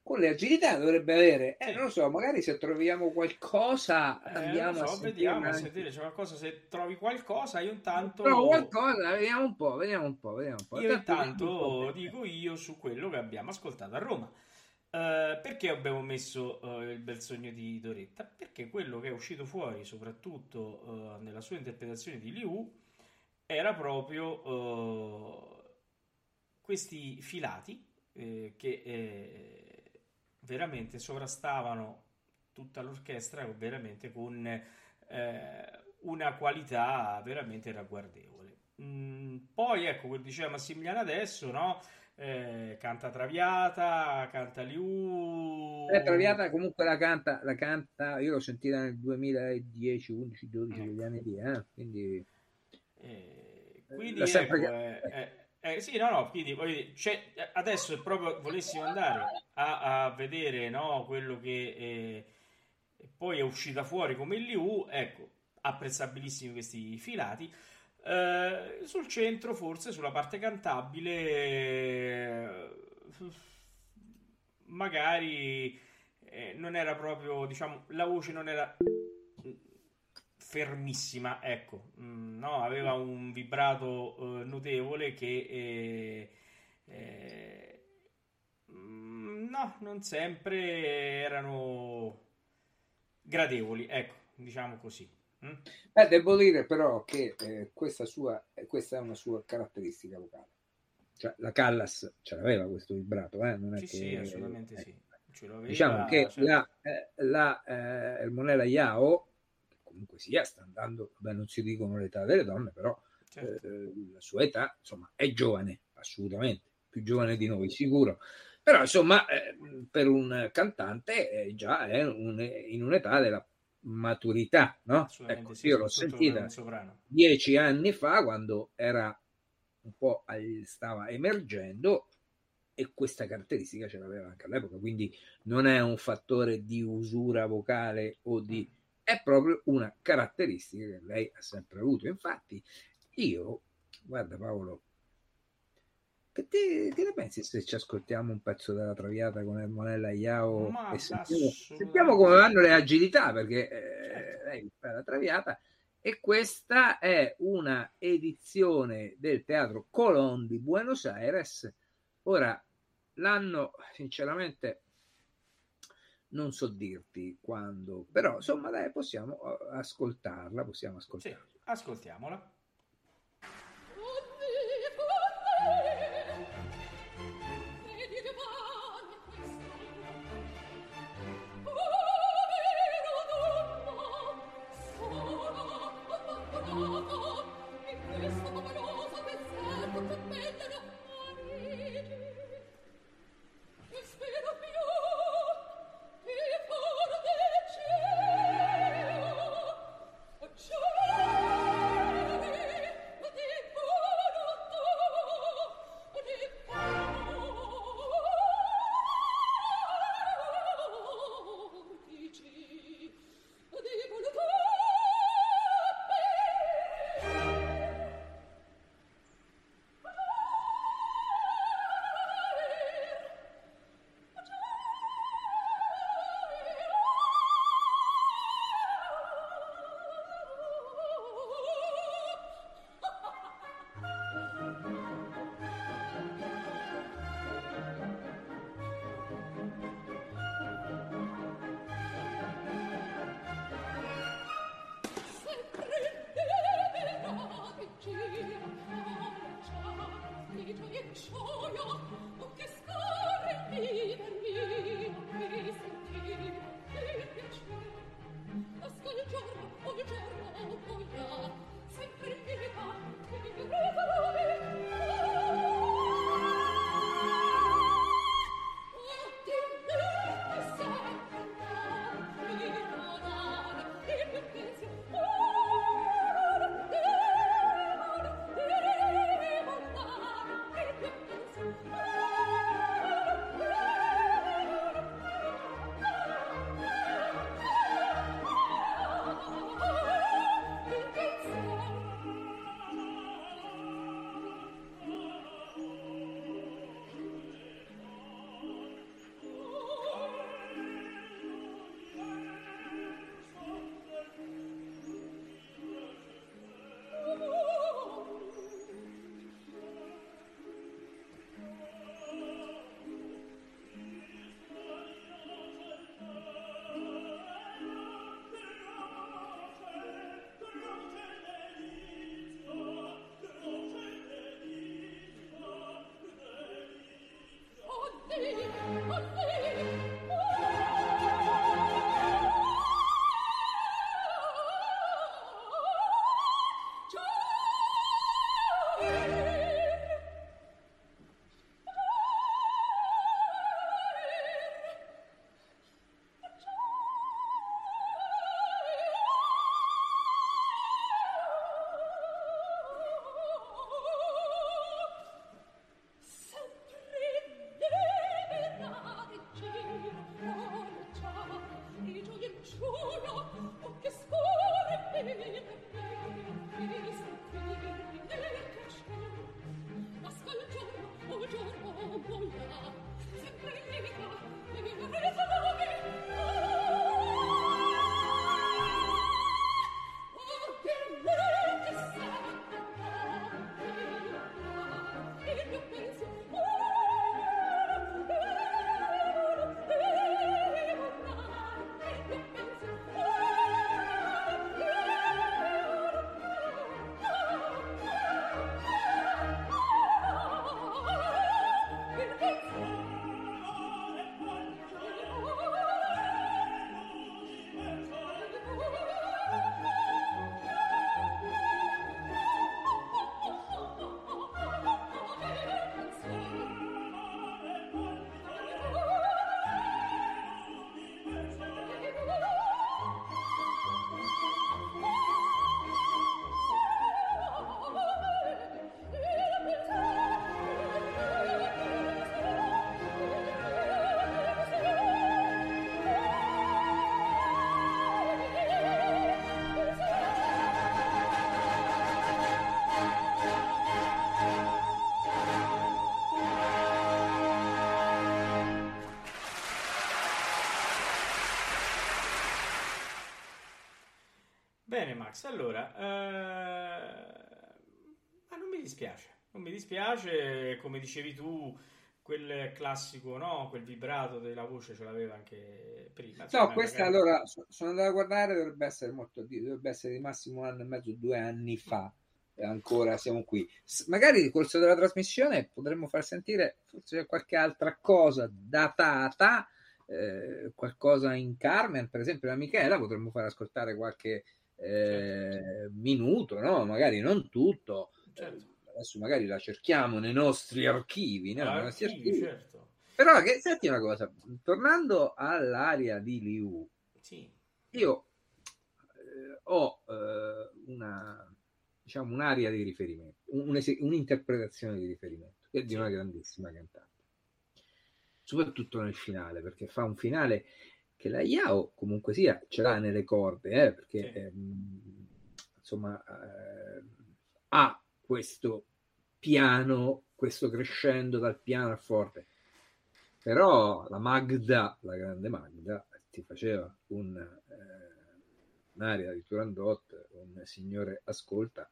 con le agilità dovrebbe avere, eh, non lo so, magari se troviamo qualcosa Eh, andiamo non so, a sentire vediamo, a sentire, c'è qualcosa, se trovi qualcosa, io intanto... Trovo qualcosa, vediamo un po', vediamo un po', vediamo un po'. Io intanto po'. dico io su quello che abbiamo ascoltato a Roma. Eh, perché abbiamo messo eh, il bel sogno di Doretta? Perché quello che è uscito fuori, soprattutto eh, nella sua interpretazione di Liu, era proprio eh, questi filati eh, che eh, veramente sovrastavano tutta l'orchestra, veramente con eh, una qualità veramente ragguardevole. Mm, poi ecco, come diceva Massimiliano adesso, no? Eh, canta Traviata, canta Liu. Eh, Traviata comunque la canta, la canta, io l'ho sentita nel 2010, 11, 12, Ecco. anni lì, eh, quindi Eh, quindi L'ha sempre ecco, ca- eh, eh, sì, no, no, quindi dire, c'è- adesso se proprio volessimo andare a, a vedere no, quello che eh, poi è uscita fuori come il Liu, ecco, apprezzabilissimi questi filati. Eh, sul centro, forse sulla parte cantabile, magari eh, non era proprio, diciamo, la voce non era fermissima, ecco, mm, no, aveva un vibrato eh, notevole che eh, eh, no, non sempre erano gradevoli, ecco, diciamo così. Mm? Eh, devo dire però che eh, questa, sua, questa è una sua caratteristica vocale. Cioè, la Callas ce l'aveva questo vibrato, eh? non è Sì, che, sì, assolutamente eh, sì. Ce l'aveva, Diciamo che cioè- la, eh, la eh, Ermonella Iao, che comunque sia, sta andando, beh, non si dicono l'età delle donne, però certo. eh, la sua età, insomma, è giovane, assolutamente, più giovane di noi, sicuro. Però, insomma, eh, per un cantante eh, già è un- in un'età della maturità, no? Ecco, sì, io l'ho sentita dieci anni fa, quando era un po' stava emergendo, e questa caratteristica ce l'aveva anche all'epoca, quindi non è un fattore di usura vocale o di... è proprio una caratteristica che lei ha sempre avuto. Infatti, io, guarda Paolo, che, ti, che ne pensi se ci ascoltiamo un pezzo della Traviata con Ermonella Iao Ma e sentiamo, sentiamo come vanno le agilità, perché eh, lei fa la Traviata e questa è una edizione del Teatro Colón di Buenos Aires. Ora, l'anno, sinceramente, non so dirti quando, però insomma, dai, possiamo eh, ascoltarla, possiamo Sì, ascoltarla. ascoltiamola. Oh, please! Oh, please! Max. Allora, eh, ma non mi dispiace, non mi dispiace, come dicevi tu, quel classico, no? Quel vibrato della voce ce l'aveva anche prima. No, Insomma, questa magari- allora so- sono andato a guardare, dovrebbe essere molto dovrebbe essere di massimo un anno e mezzo, due anni fa. E ancora siamo qui. Magari nel corso della trasmissione potremmo far sentire forse qualche altra cosa datata, eh, qualcosa in Carmen, per esempio, la Michela, potremmo far ascoltare qualche eh, minuto, no? Magari non tutto. Certo. Adesso magari la cerchiamo nei nostri archivi, no? Nei nostri Archivi, archivi. certo. Però che, senti una cosa, tornando all'area di Liu, Sì, io eh, ho eh, una, diciamo, un'area di riferimento, un- un'interpretazione di riferimento, che è di una grandissima cantante, soprattutto nel finale, perché fa un finale che la Yao comunque sia ce l'ha nelle corde, eh, perché Sì. ehm, insomma eh, ha questo piano, questo crescendo dal piano al forte. Però la Magda, la grande Magda, ti faceva un, eh, un'aria di Turandot, un signore ascolta,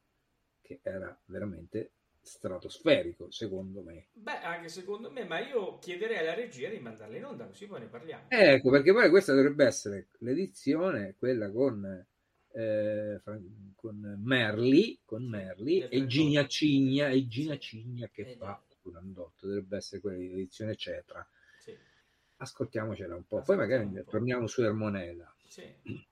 che era veramente stratosferico, secondo me. beh, anche secondo me, ma io chiederei alla regia di mandarla in onda, così poi ne parliamo. Ecco, perché poi questa dovrebbe essere l'edizione, quella con, eh, con Merli, con Merli e Gina 38. Cigna, e Gina Cigna che Eh, fa. Turandot, dovrebbe essere quella di edizione Cetra. Sì, Ascoltiamocela un po', poi magari Ascoltiamo po'. torniamo su Ermonella. sì.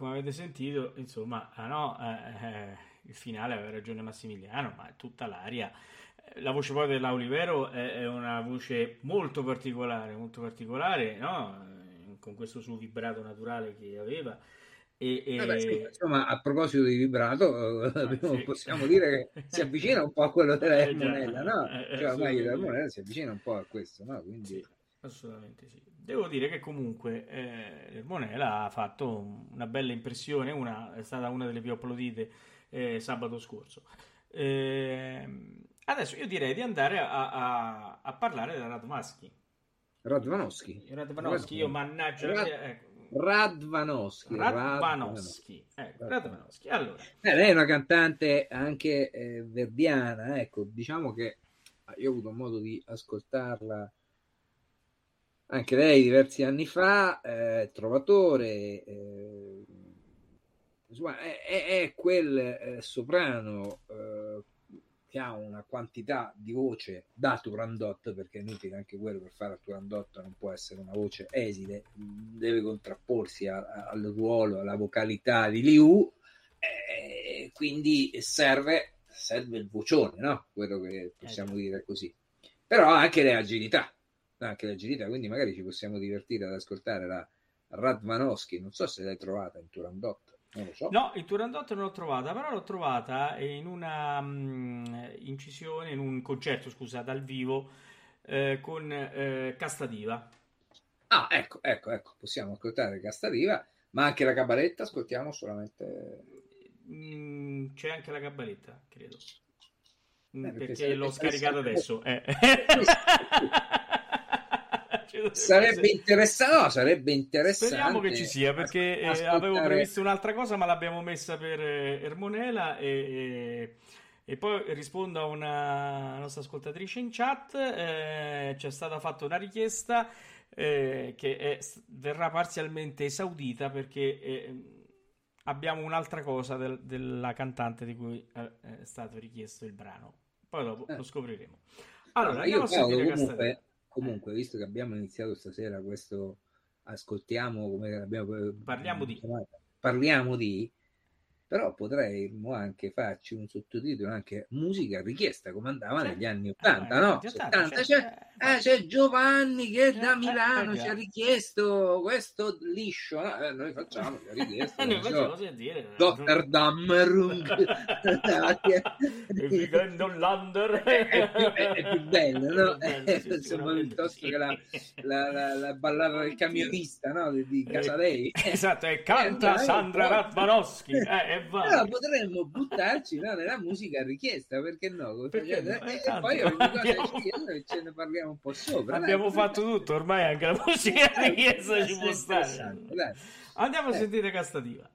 come avete sentito, insomma, ah no, eh, eh, il finale aveva ragione Massimiliano, ma è tutta l'aria. Eh, La voce poi della Olivero è, è una voce molto particolare, molto particolare, no? Eh, Con questo suo vibrato naturale che aveva. E, e- Vabbè, sì, insomma, a proposito di vibrato, abbiamo- sì. possiamo dire che si avvicina un po' a quello della Ermonella, no? Cioè, ormai l'Ermonella si avvicina un po' a questo, no? Quindi, Sì, assolutamente sì. Devo dire che comunque eh, Ermonella ha fatto un- una bella impressione, una, è stata una delle più applaudite eh, sabato scorso. Ehm, adesso io direi di andare a, a- a parlare da Radmaschi. Radvanowski. Radvanowski, io mannaggia... Rad- ecco, Radvanowski. Radvanowski. Ecco, Radvanowski. Allora, Eh, lei è una cantante anche eh, verdiana, ecco, diciamo che io ho avuto modo di ascoltarla anche lei diversi anni fa, eh, Trovatore, eh, insomma, è, è- quel eh, soprano eh, che ha una quantità di voce da Turandot, perché è inutile anche quello per fare a Turandot non può essere una voce esile, deve contrapporsi a- a- al ruolo, alla vocalità di Liu, eh, quindi serve, serve il vocione, no? Quello che possiamo dire così. Però ha anche le agilità, anche le agilità, quindi magari ci possiamo divertire ad ascoltare la Radvanowski, non so se l'hai trovata in Turandot, non lo so. No, il Turandot non l'ho trovata, però l'ho trovata in una mm, incisione, in un concerto, scusa, dal vivo eh, con eh, Castadiva. Ah, ecco, ecco, ecco, possiamo ascoltare Castariva, ma anche la cabaretta ascoltiamo solamente... Mm, c'è anche la cabaletta, credo. Mm, Eh, perché perché l'ho scaricato adesso. eh. Sarebbe interessante, no, sarebbe interessante. Speriamo che ci sia perché eh, avevo previsto un'altra cosa, ma l'abbiamo messa per eh, Ermonela e, e- e poi rispondo a una nostra ascoltatrice in chat. eh, ci è stata fatta una richiesta eh, che è- verrà parzialmente esaudita perché eh, abbiamo un'altra cosa del- della cantante di cui eh, è stato richiesto il brano. Poi dopo lo scopriremo. Allora, ma andiamo io a sentire Paolo, comunque, comunque, visto che abbiamo iniziato stasera questo ascoltiamo come abbiamo eh, Parliamo di. parliamo di però potremmo anche farci un sottotitolo anche musica richiesta come andava negli anni 80 Eh, no? negli 70 80, c'è, eh, eh, c'è Giovanni che da Eh, Milano eh, ci ha richiesto questo liscio no? Eh, noi facciamo ci ha richiesto Noi facciamo sentire. Dr. Dammerung Vivendo l'under è, più, è- è più bello, no? È bello, Insomma, piuttosto che la, la, la, la ballata del camionista no? di, di Casadei. Esatto, e canta Eh, Sandra no, Radvanowski. Eh, e va. Allora potremmo buttarci no, nella musica richiesta, perché no? Perché facciamo? no? E, Eh, e tanto poi ogni e ce ne parliamo un po' sopra. dai. Abbiamo fatto tutto, ormai anche la musica Eh, richiesta ci può stare. dai. Andiamo a Eh. sentire Castativa.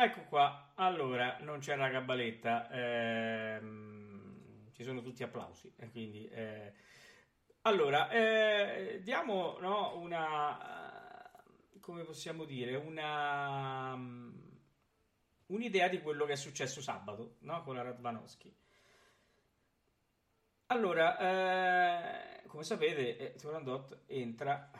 Ecco qua, allora non c'è la cabaletta, ehm, ci sono tutti applausi, quindi eh, allora eh, diamo no, una, eh, come possiamo dire, una, mm, un'idea di quello che è successo sabato no, con la Radvanowski. Allora, eh, come sapete, eh, Turandot entra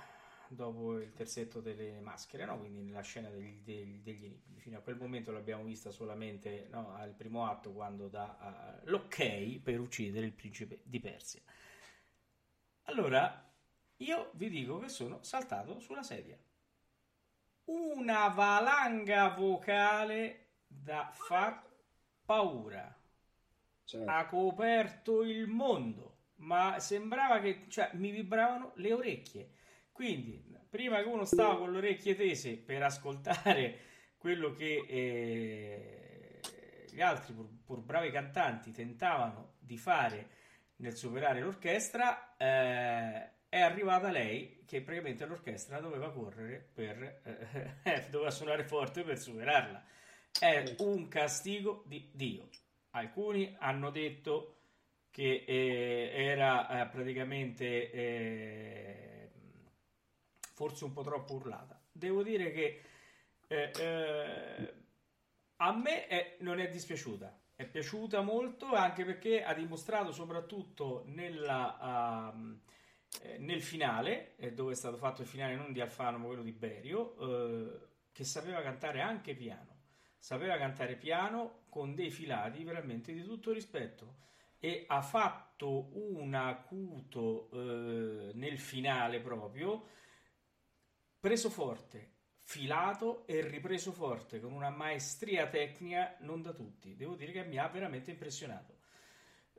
dopo il terzetto delle maschere, no? quindi nella scena degli, degli, degli enigmi. Fino a quel momento l'abbiamo vista solamente no, al primo atto quando dà uh, l'ok per uccidere il principe di Persia. Allora, io vi dico che sono saltato sulla sedia. Una valanga vocale da far paura. Certo. Ha coperto il mondo, ma sembrava che cioè, mi vibravano le orecchie. Quindi, prima che uno stava con le orecchie tese per ascoltare quello che eh, gli altri, pur, pur bravi cantanti, tentavano di fare nel superare l'orchestra, eh, è arrivata lei che praticamente l'orchestra doveva correre per eh, doveva suonare forte per superarla. È un castigo di Dio. Alcuni hanno detto che eh, era eh, praticamente eh, forse un po' troppo urlata. Devo dire che eh, eh, a me è- non è dispiaciuta, è piaciuta molto anche perché ha dimostrato soprattutto nella, eh, nel finale, eh, dove è stato fatto il finale non di Alfano ma quello di Berio, eh, che sapeva cantare anche piano. Sapeva cantare piano con dei filati veramente di tutto rispetto e ha fatto un acuto nel finale proprio preso forte, filato e ripreso forte con una maestria tecnica non da tutti. Devo dire che mi ha veramente impressionato.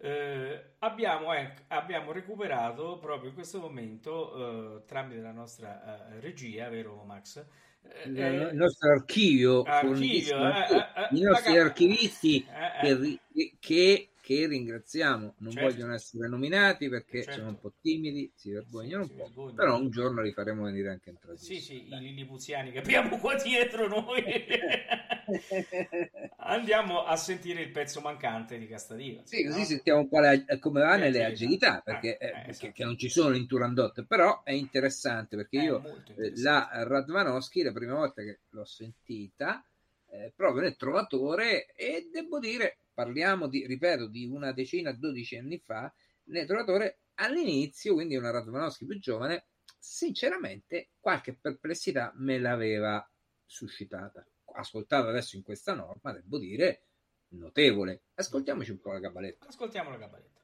Eh, abbiamo, ec- abbiamo recuperato proprio in questo momento, eh, tramite la nostra eh, regia, vero Max? Eh, il eh, il nostro archivio, archivio, eh, i nostri archivisti che, che- che ringraziamo, non Certo. vogliono essere nominati perché Certo. sono un po' timidi, si vergognano Sì, un po', vergognano. però un giorno li faremo venire anche in Sì, trasmissione. sì, i lilipuziani che abbiamo qua dietro noi. Andiamo a sentire il pezzo mancante di Castadiva. Sì, così no? sentiamo un po' le- come va Le nelle agilità. agilità, perché, Eh, eh, eh, perché- esatto. che non ci sono in Turandot, però è interessante perché È io eh, interessante. la Radvanowski, la prima volta che l'ho sentita, eh, proprio nel Trovatore, e devo dire, parliamo di, ripeto, di una decina, dodici anni fa, nel Trovatore all'inizio, quindi una Radvanowski più giovane, sinceramente qualche perplessità me l'aveva suscitata. Ascoltata adesso in questa norma, devo dire, notevole. Ascoltiamoci un po' la cabaletta. Ascoltiamo la cabaletta.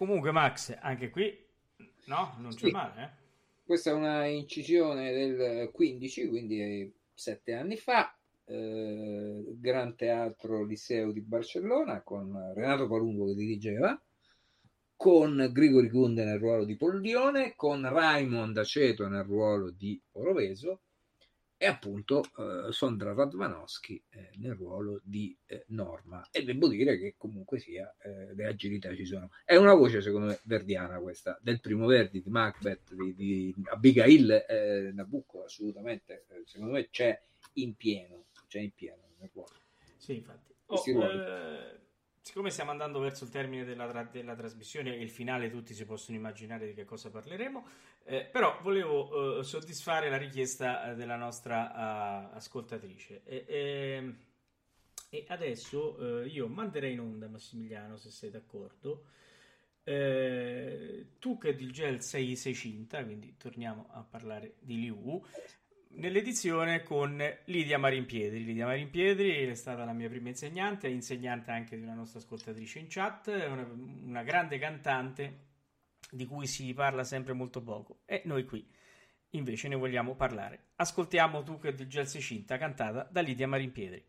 Comunque, Max, anche qui, no, non c'è Sì. male, eh? Questa è una incisione del 15, quindi sette anni fa, eh, Gran Teatro Liceo di Barcellona con Renato Palumbo che dirigeva, con Grigori Kunde nel ruolo di Poldione, con Raimond Aceto nel ruolo di Oroveso appunto eh, Sondra Radvanowski eh, nel ruolo di eh, Norma. E devo dire che comunque sia eh, le agilità ci sono. È una voce secondo me verdiana questa, del primo Verdi, di Macbeth, di, di Abigail eh, Nabucco, assolutamente. Eh, secondo me c'è in pieno, c'è in pieno nel ruolo. Sì, infatti. Oh, siccome stiamo andando verso il termine della, tra- della trasmissione e il finale, tutti si possono immaginare di che cosa parleremo. eh, però volevo eh, soddisfare la richiesta eh, della nostra ascoltatrice. E, e- e adesso eh, io manderei in onda, Massimiliano, se sei d'accordo. eh, tu che di Gel sei, sei cinta, quindi torniamo a parlare di Liu nell'edizione con Lidia Marimpiedri. Lidia Marimpiedri è stata la mia prima insegnante, è insegnante anche di una nostra ascoltatrice in chat, è una, una grande cantante di cui si parla sempre molto poco e noi qui invece ne vogliamo parlare. Ascoltiamo tu che di Gel sei cinta cantata da Lidia Marimpiedri.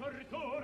tortura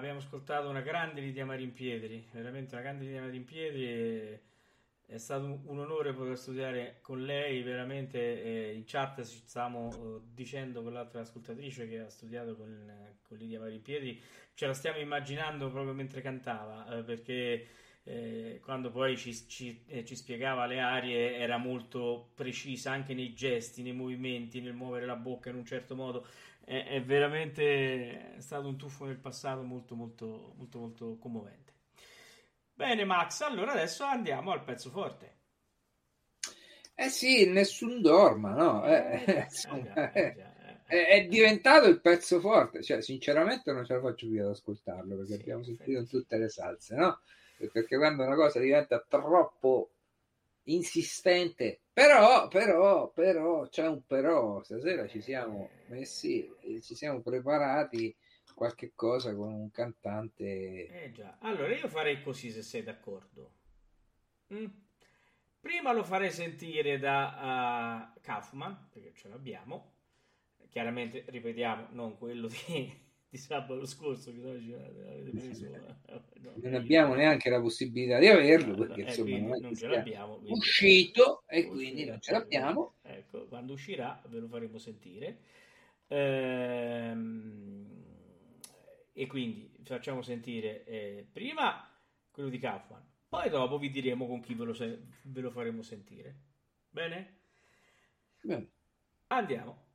abbiamo ascoltato una grande Lidia Marimpietri, veramente una grande Lidia Marimpietri. È stato un, onore poter studiare con lei, veramente. eh, in chat ci stavamo eh, dicendo con l'altra ascoltatrice che ha studiato con, con Lidia Marimpietri, ce la stiamo immaginando proprio mentre cantava, eh, perché eh, quando poi ci, ci- eh, ci spiegava le arie era molto precisa anche nei gesti, nei movimenti, nel muovere la bocca in un certo modo. È, è veramente stato un tuffo nel passato molto molto molto molto commovente. Bene Max, allora adesso andiamo al pezzo forte. Eh sì, nessun dorma, no? Eh, Eh, già, eh già, eh eh, già, eh. è, è diventato il pezzo forte. Cioè, sinceramente non ce la faccio più ad ascoltarlo perché Sì, abbiamo sentito in tutte le salse, no? Perché quando una cosa diventa troppo insistente, però, però, però, c'è un però. Stasera ci siamo messi, ci siamo preparati qualche cosa con un cantante. Eh già, allora io farei così se sei d'accordo. Mm. Prima lo farei sentire da uh, Kaufman, perché ce l'abbiamo. Chiaramente, ripetiamo, non quello di, di sabato scorso, che noi ci avete preso. eh, no, Non abbiamo neanche la possibilità di averlo No, perché eh, insomma non non ce l'abbiamo. quindi- uscito e Uscirà, quindi non ce eh, l'abbiamo. Ecco, quando uscirà ve lo faremo sentire. Ehm, e quindi facciamo sentire eh, prima quello di Kaufman, poi dopo vi diremo con chi ve lo, se- ve lo faremo sentire. Bene? Bene. Andiamo.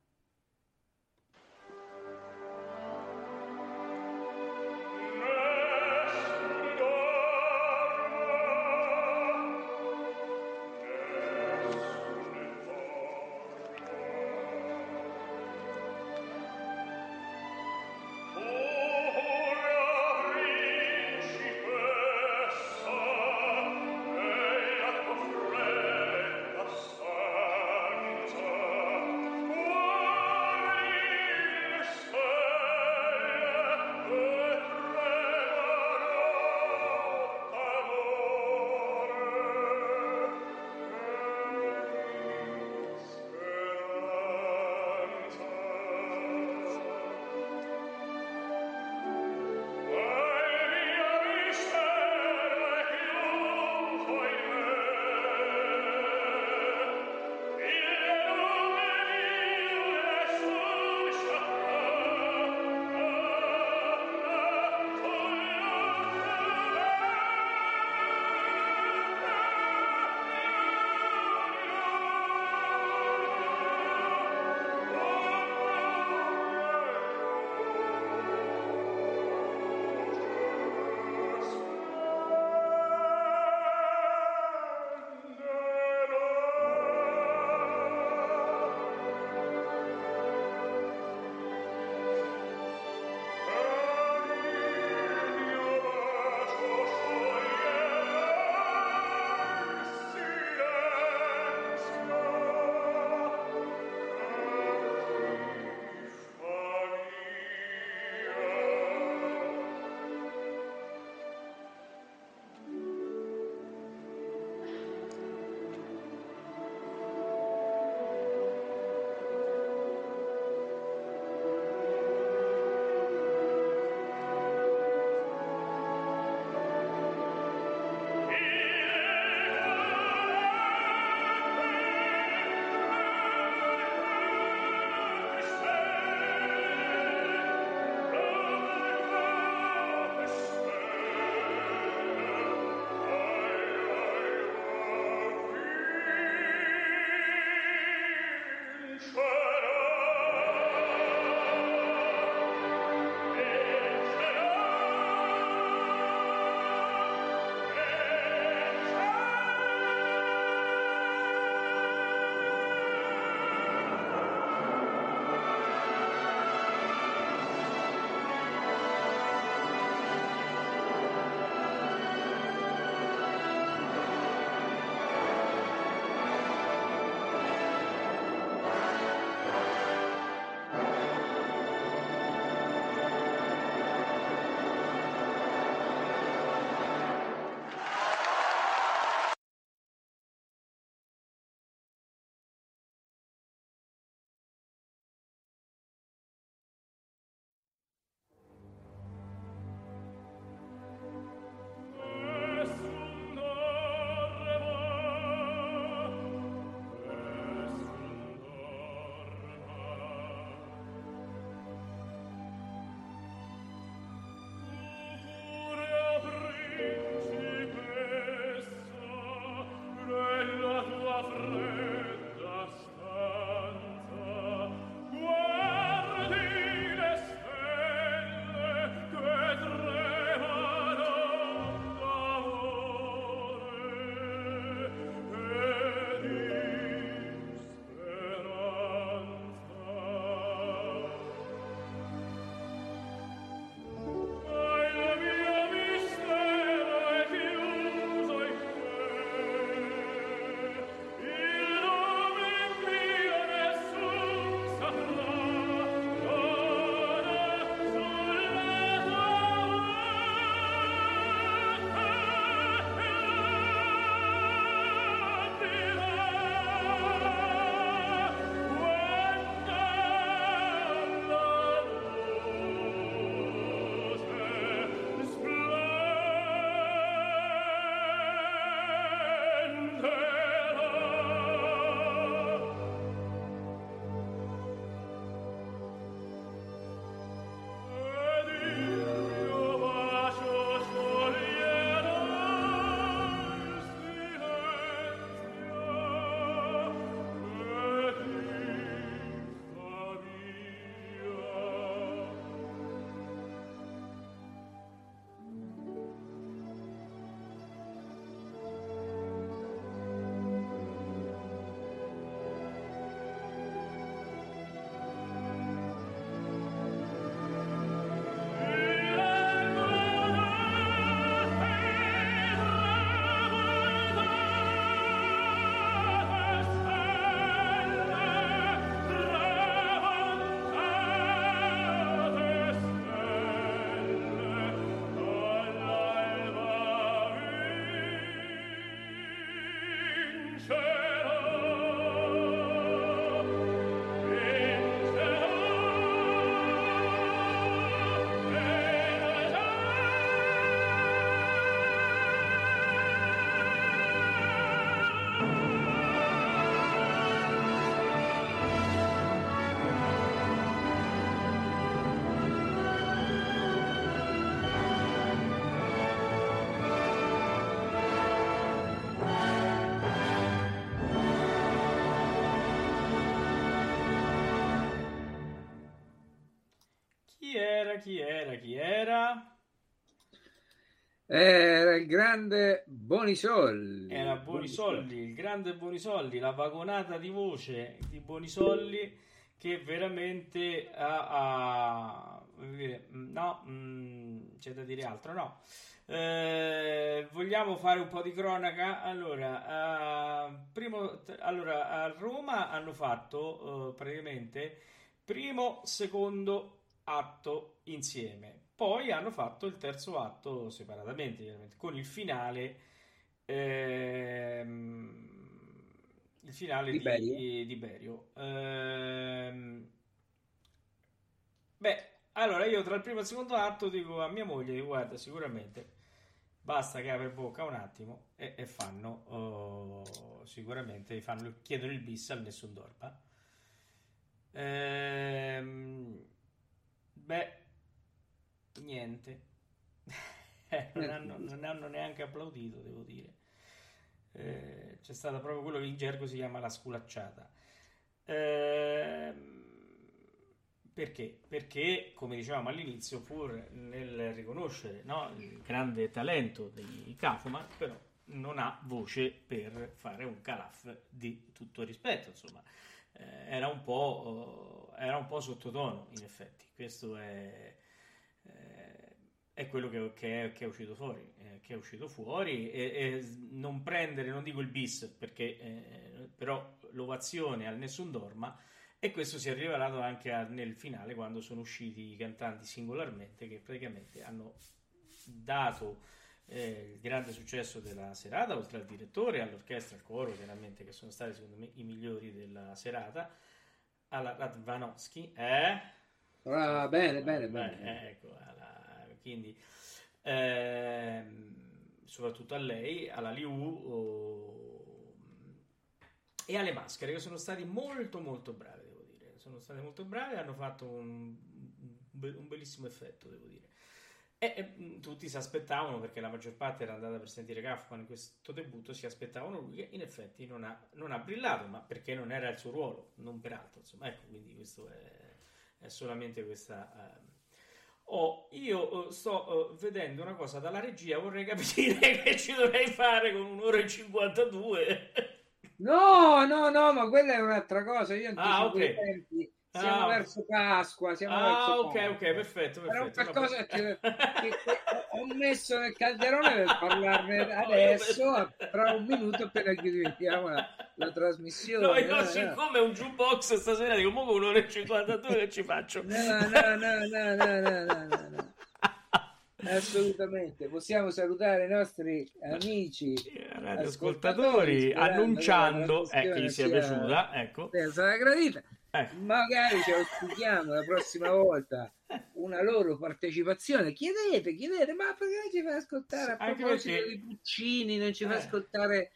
Chi era, chi era? Era il grande Bonisolli. Era Bonisolli, il grande Bonisolli, la vagonata di voce di Bonisolli che veramente ha, ha- voglio dire, mm, no, c'è da dire altro, no. Eh, vogliamo fare un po' di cronaca? Allora, eh, primo, t- allora, a Roma hanno fatto eh, praticamente primo, secondo atto insieme. Poi hanno fatto il terzo atto separatamente, con il finale, ehm, il finale Di di, Berio? di Berio. Ehm, beh, allora io tra il primo e il secondo atto dico a mia moglie, guarda, sicuramente basta che apre bocca un attimo e, e fanno, oh, sicuramente fanno, chiedono il bis al Nessun Dorma. Ehm, beh, niente. Eh, non hanno, non hanno neanche applaudito, devo dire. Eh, c'è stata proprio quello che in gergo si chiama la sculacciata. Ehm, perché? Perché, come dicevamo all'inizio, pur nel riconoscere no, il grande talento dei Kaufman, però non ha voce per fare un calaf di tutto rispetto, insomma, Eh, era un po', eh, era un po' sottotono, in effetti. Questo è, eh, è quello che, che è, che è uscito fuori, eh, che è uscito fuori e, e non prendere, non dico il bis, perché eh, però l'ovazione al Nessun Dorma e questo si è rivelato anche a- nel finale quando sono usciti i cantanti singolarmente che praticamente hanno dato eh, il grande successo della serata, oltre al direttore, all'orchestra, al coro, chiaramente, che sono stati secondo me i migliori della serata, alla Radvanovsky, eh? Ah, bene, bene, Eh, bene. eh, ecco, alla- quindi ehm, soprattutto a lei, alla Liu oh, e alle maschere che sono stati molto molto bravi, devo dire. Sono stati molto bravi, hanno fatto un, un bellissimo effetto, devo dire. E, e, mh, tutti si aspettavano, perché la maggior parte era andata per sentire Kaufman in questo debutto, si aspettavano lui che in effetti non ha, non ha brillato, ma perché non era il suo ruolo, non per altro. Insomma, ecco, quindi questo è, è solamente questa... ehm, Oh, io eh, sto eh, vedendo una cosa dalla regia, vorrei capire che ci dovrei fare con un'ora e 52. No, no, no, ma quella è un'altra cosa. Io anticipo Ah, ok. i tempi. Siamo ah. verso Pasqua. Siamo ah, verso ok, Pasqua. ok, perfetto. perfetto Era qualcosa che, che, ho messo nel calderone per parlarne adesso, tra un minuto appena chiudiamo la, la trasmissione. No, io no, siccome no. un jukebox stasera dico, comunque un'ora e 52 che ci faccio. No, no, no, no, no, no, no, no. no. Assolutamente, possiamo salutare i nostri amici eh, ascoltatori, annunciando eh, che gli sia piaciuta. Ecco. Sarà gradita. Eh. Magari ci auspichiamo la prossima volta una loro partecipazione. Chiedete, chiedete, ma perché non ci fa ascoltare a proposito perché- di Puccini, non ci fa Eh. ascoltare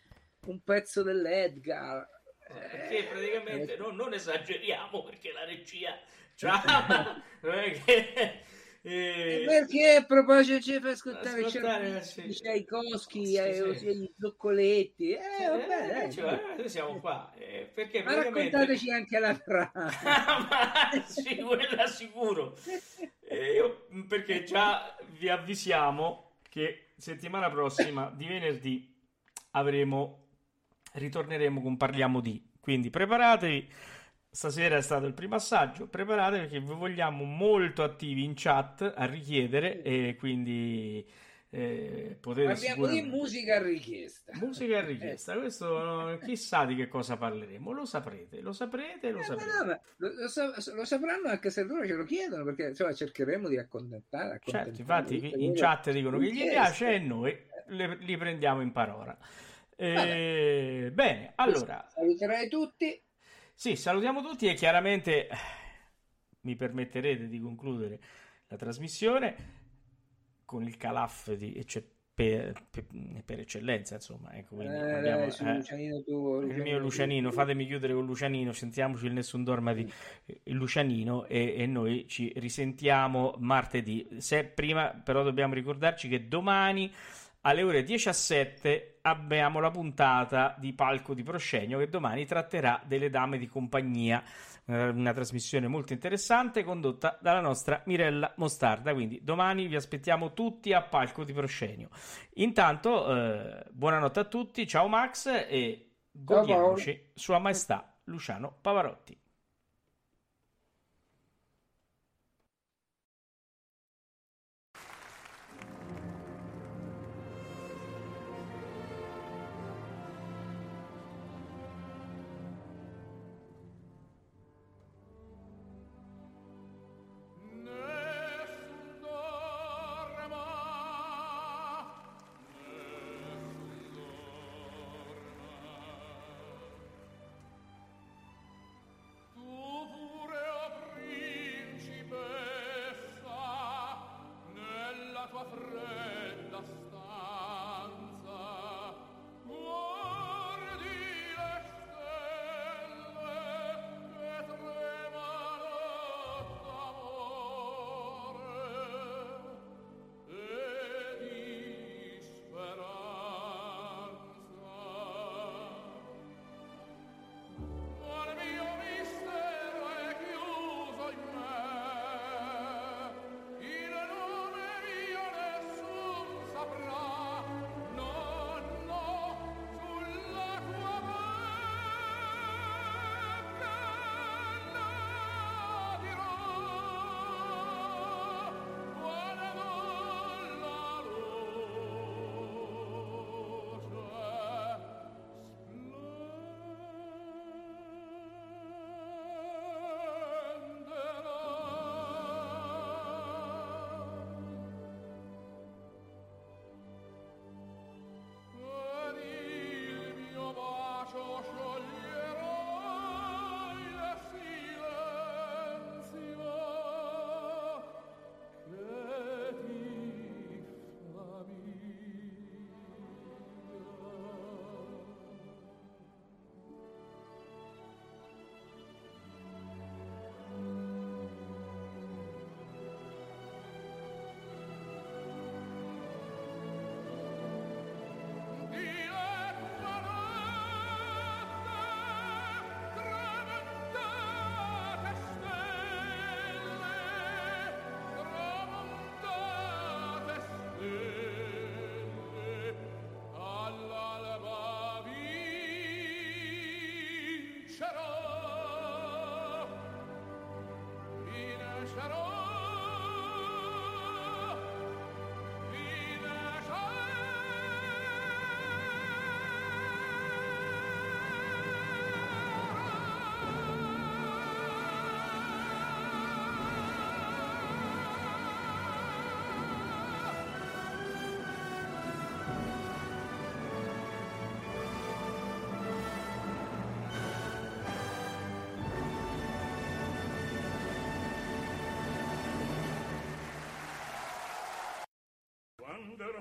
un pezzo dell'Edgar? perché Eh, praticamente no- non esageriamo perché la regia non è che eh, Perché a proposito ci fa ascoltare, Ascoltare, Cervini, sì. Tchaikovsky, Sì, eh, sì. gli zoccoletti. Eh, eh, vabbè, dai, cioè, dai. noi siamo qua eh, perché Ma praticamente raccontateci anche la frase. sì, quella sicuro. Eh, io- perché già vi avvisiamo che settimana prossima, di venerdì, avremo, ritorneremo con Parliamo di. Quindi preparatevi. Stasera è stato il primo assaggio. Preparatevi perché vi vogliamo molto attivi in chat a richiedere e quindi eh, potete Parliamo di sicuramente... musica a richiesta. Musica a richiesta, questo eh, chissà di che cosa parleremo, lo saprete, lo saprete, lo Eh, saprete. no, lo, lo lo sapranno anche se loro ce lo chiedono perché insomma cercheremo di accontentare. Certo, infatti in chat dicono che gli piace e noi le- li prendiamo in parola. Eh, bene, allora, saluterai tutti. Sì, salutiamo tutti e chiaramente eh, mi permetterete di concludere la trasmissione con il calaf di ecce- per, per- per eccellenza, insomma, ecco, quindi Eh, abbiamo- eh, Lucianino tuo, il mio Lucianino, fatemi chiudere con Lucianino, sentiamoci il Nessun Dorma di Lucianino e, e noi ci risentiamo martedì. Se prima però dobbiamo ricordarci che domani alle ore 17 abbiamo la puntata di Palco di Proscenio che domani tratterà delle dame di compagnia. Eh, Una trasmissione molto interessante condotta dalla nostra Mirella Mostarda. Quindi domani vi aspettiamo tutti a palco di proscenio. Intanto, eh, buonanotte a tutti, ciao Max e godiamoci Sua Maestà Luciano Pavarotti.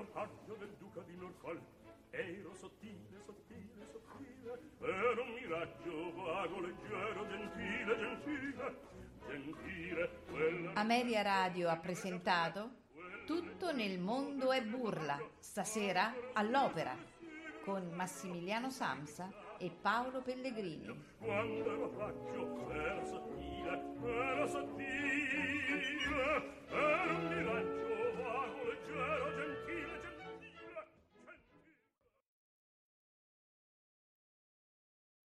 Quando ero paggio del duca di Norfolk ero sottile, sottile, sottile ero un miraggio vago, leggero, gentile, gentile gentile quella Ameria Radio ha presentato Tutto nel mondo è burla, stasera all'opera, con Massimiliano Samsa e Paolo Pellegrini. quando ero paggio ero sottile ero sottile